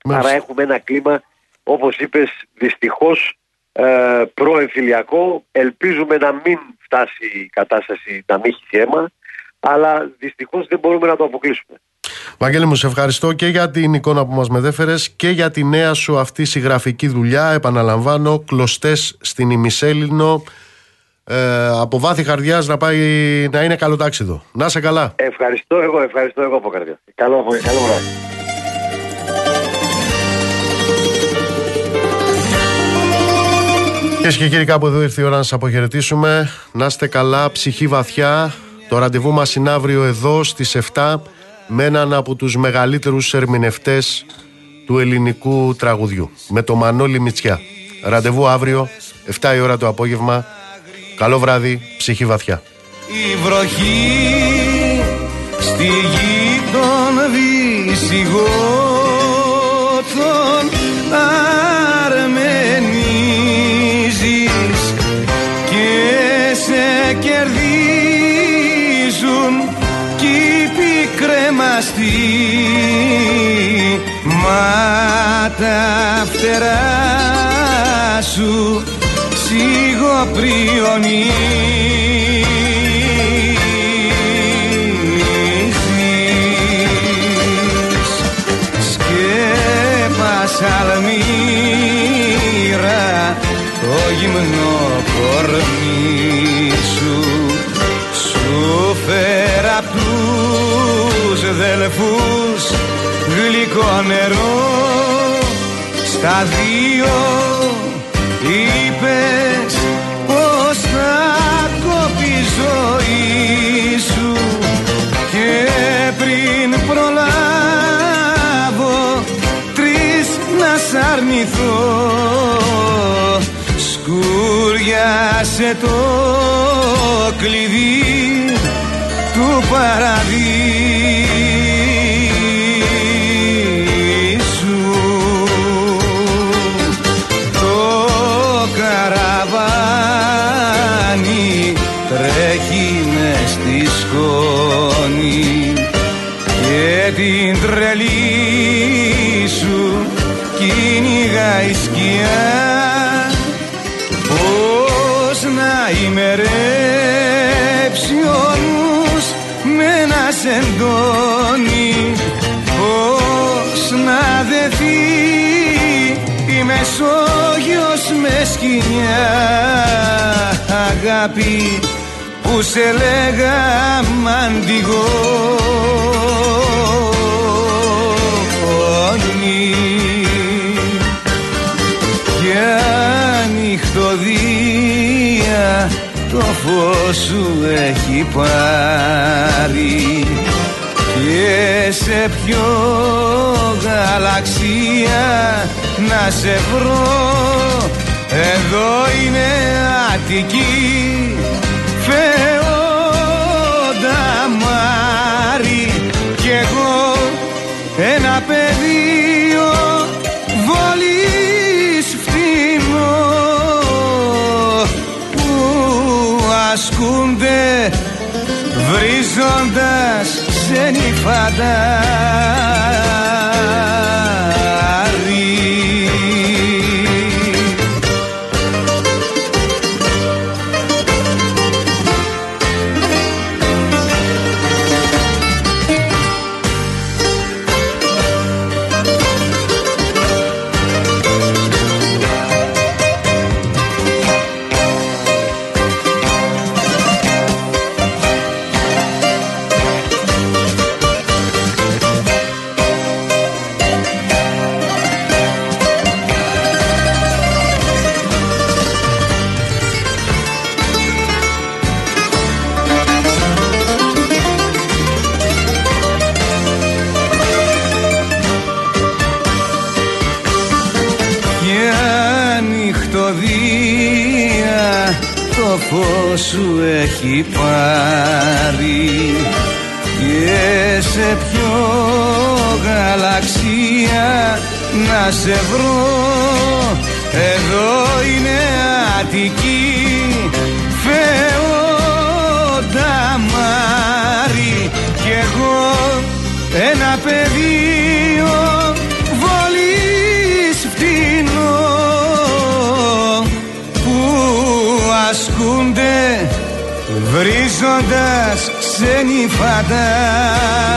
Άρα έχουμε ένα κλίμα, όπως είπες, δυστυχώς ε, προεμφυλιακό. Ελπίζουμε να μην φτάσει η κατάσταση να μην έχει αίμα, αλλά δυστυχώς δεν μπορούμε να το αποκλείσουμε. Βαγγέλη μου, σε ευχαριστώ και για την εικόνα που μας μετέφερες και για τη νέα σου αυτή συγγραφική δουλειά. Επαναλαμβάνω, κλωστές στην ημισέλινο ε, από βάθη καρδιάς να πάει να είναι καλοτάξιδο. Να είσαι καλά. Ευχαριστώ εγώ, ευχαριστώ εγώ από καρδιά. Καλό, καλό βράδυ. Κυρίες και κύριοι, κάπου εδώ ήρθε η ώρα να σας αποχαιρετήσουμε. Να είστε καλά, ψυχή βαθιά. Το ραντεβού μας είναι αύριο εδώ στις 7 με έναν από τους μεγαλύτερους ερμηνευτές του ελληνικού τραγουδιού με το Μανώλη Μητσιά. Ραντεβού αύριο, 7 η ώρα το απόγευμα. Καλό βράδυ, ψυχή βαθιά. Η βροχή στη γη των Βυσιγότων πικρέμαστοι μα τα φτερά σου σιγοπριονίζεις σκέπασα δελφούς γλυκό νερό. Στα δύο είπες πως θα κόπει η ζωή σου. Και πριν προλάβω τρεις να σ' αρνηθώ. Σκούριασε το κλειδί του παραδείσου σου κυνηγάει η σκιά. Πώς να ημερέψει ο νους με να σεντώνει Πώς να δεθεί η Μεσόγειος με σκηνιά. Αγάπη που σε λέγα μαντιγόνι για νυχτοδία το φως σου έχει πάρει. Και σε ποιο γαλαξία να σε βρω. Εδώ είναι Αττική φεόντα μάρι κι εγώ ένα πεδίο βόλης ασκούνται βρίζοντας ξένοι να σε βρω. Εδώ είναι Αττική. Φεόντα μάρι κι εγώ ένα πεδίο βολής φτηνό. Που ασκούνται βρίζοντας ξένοι φαντάρι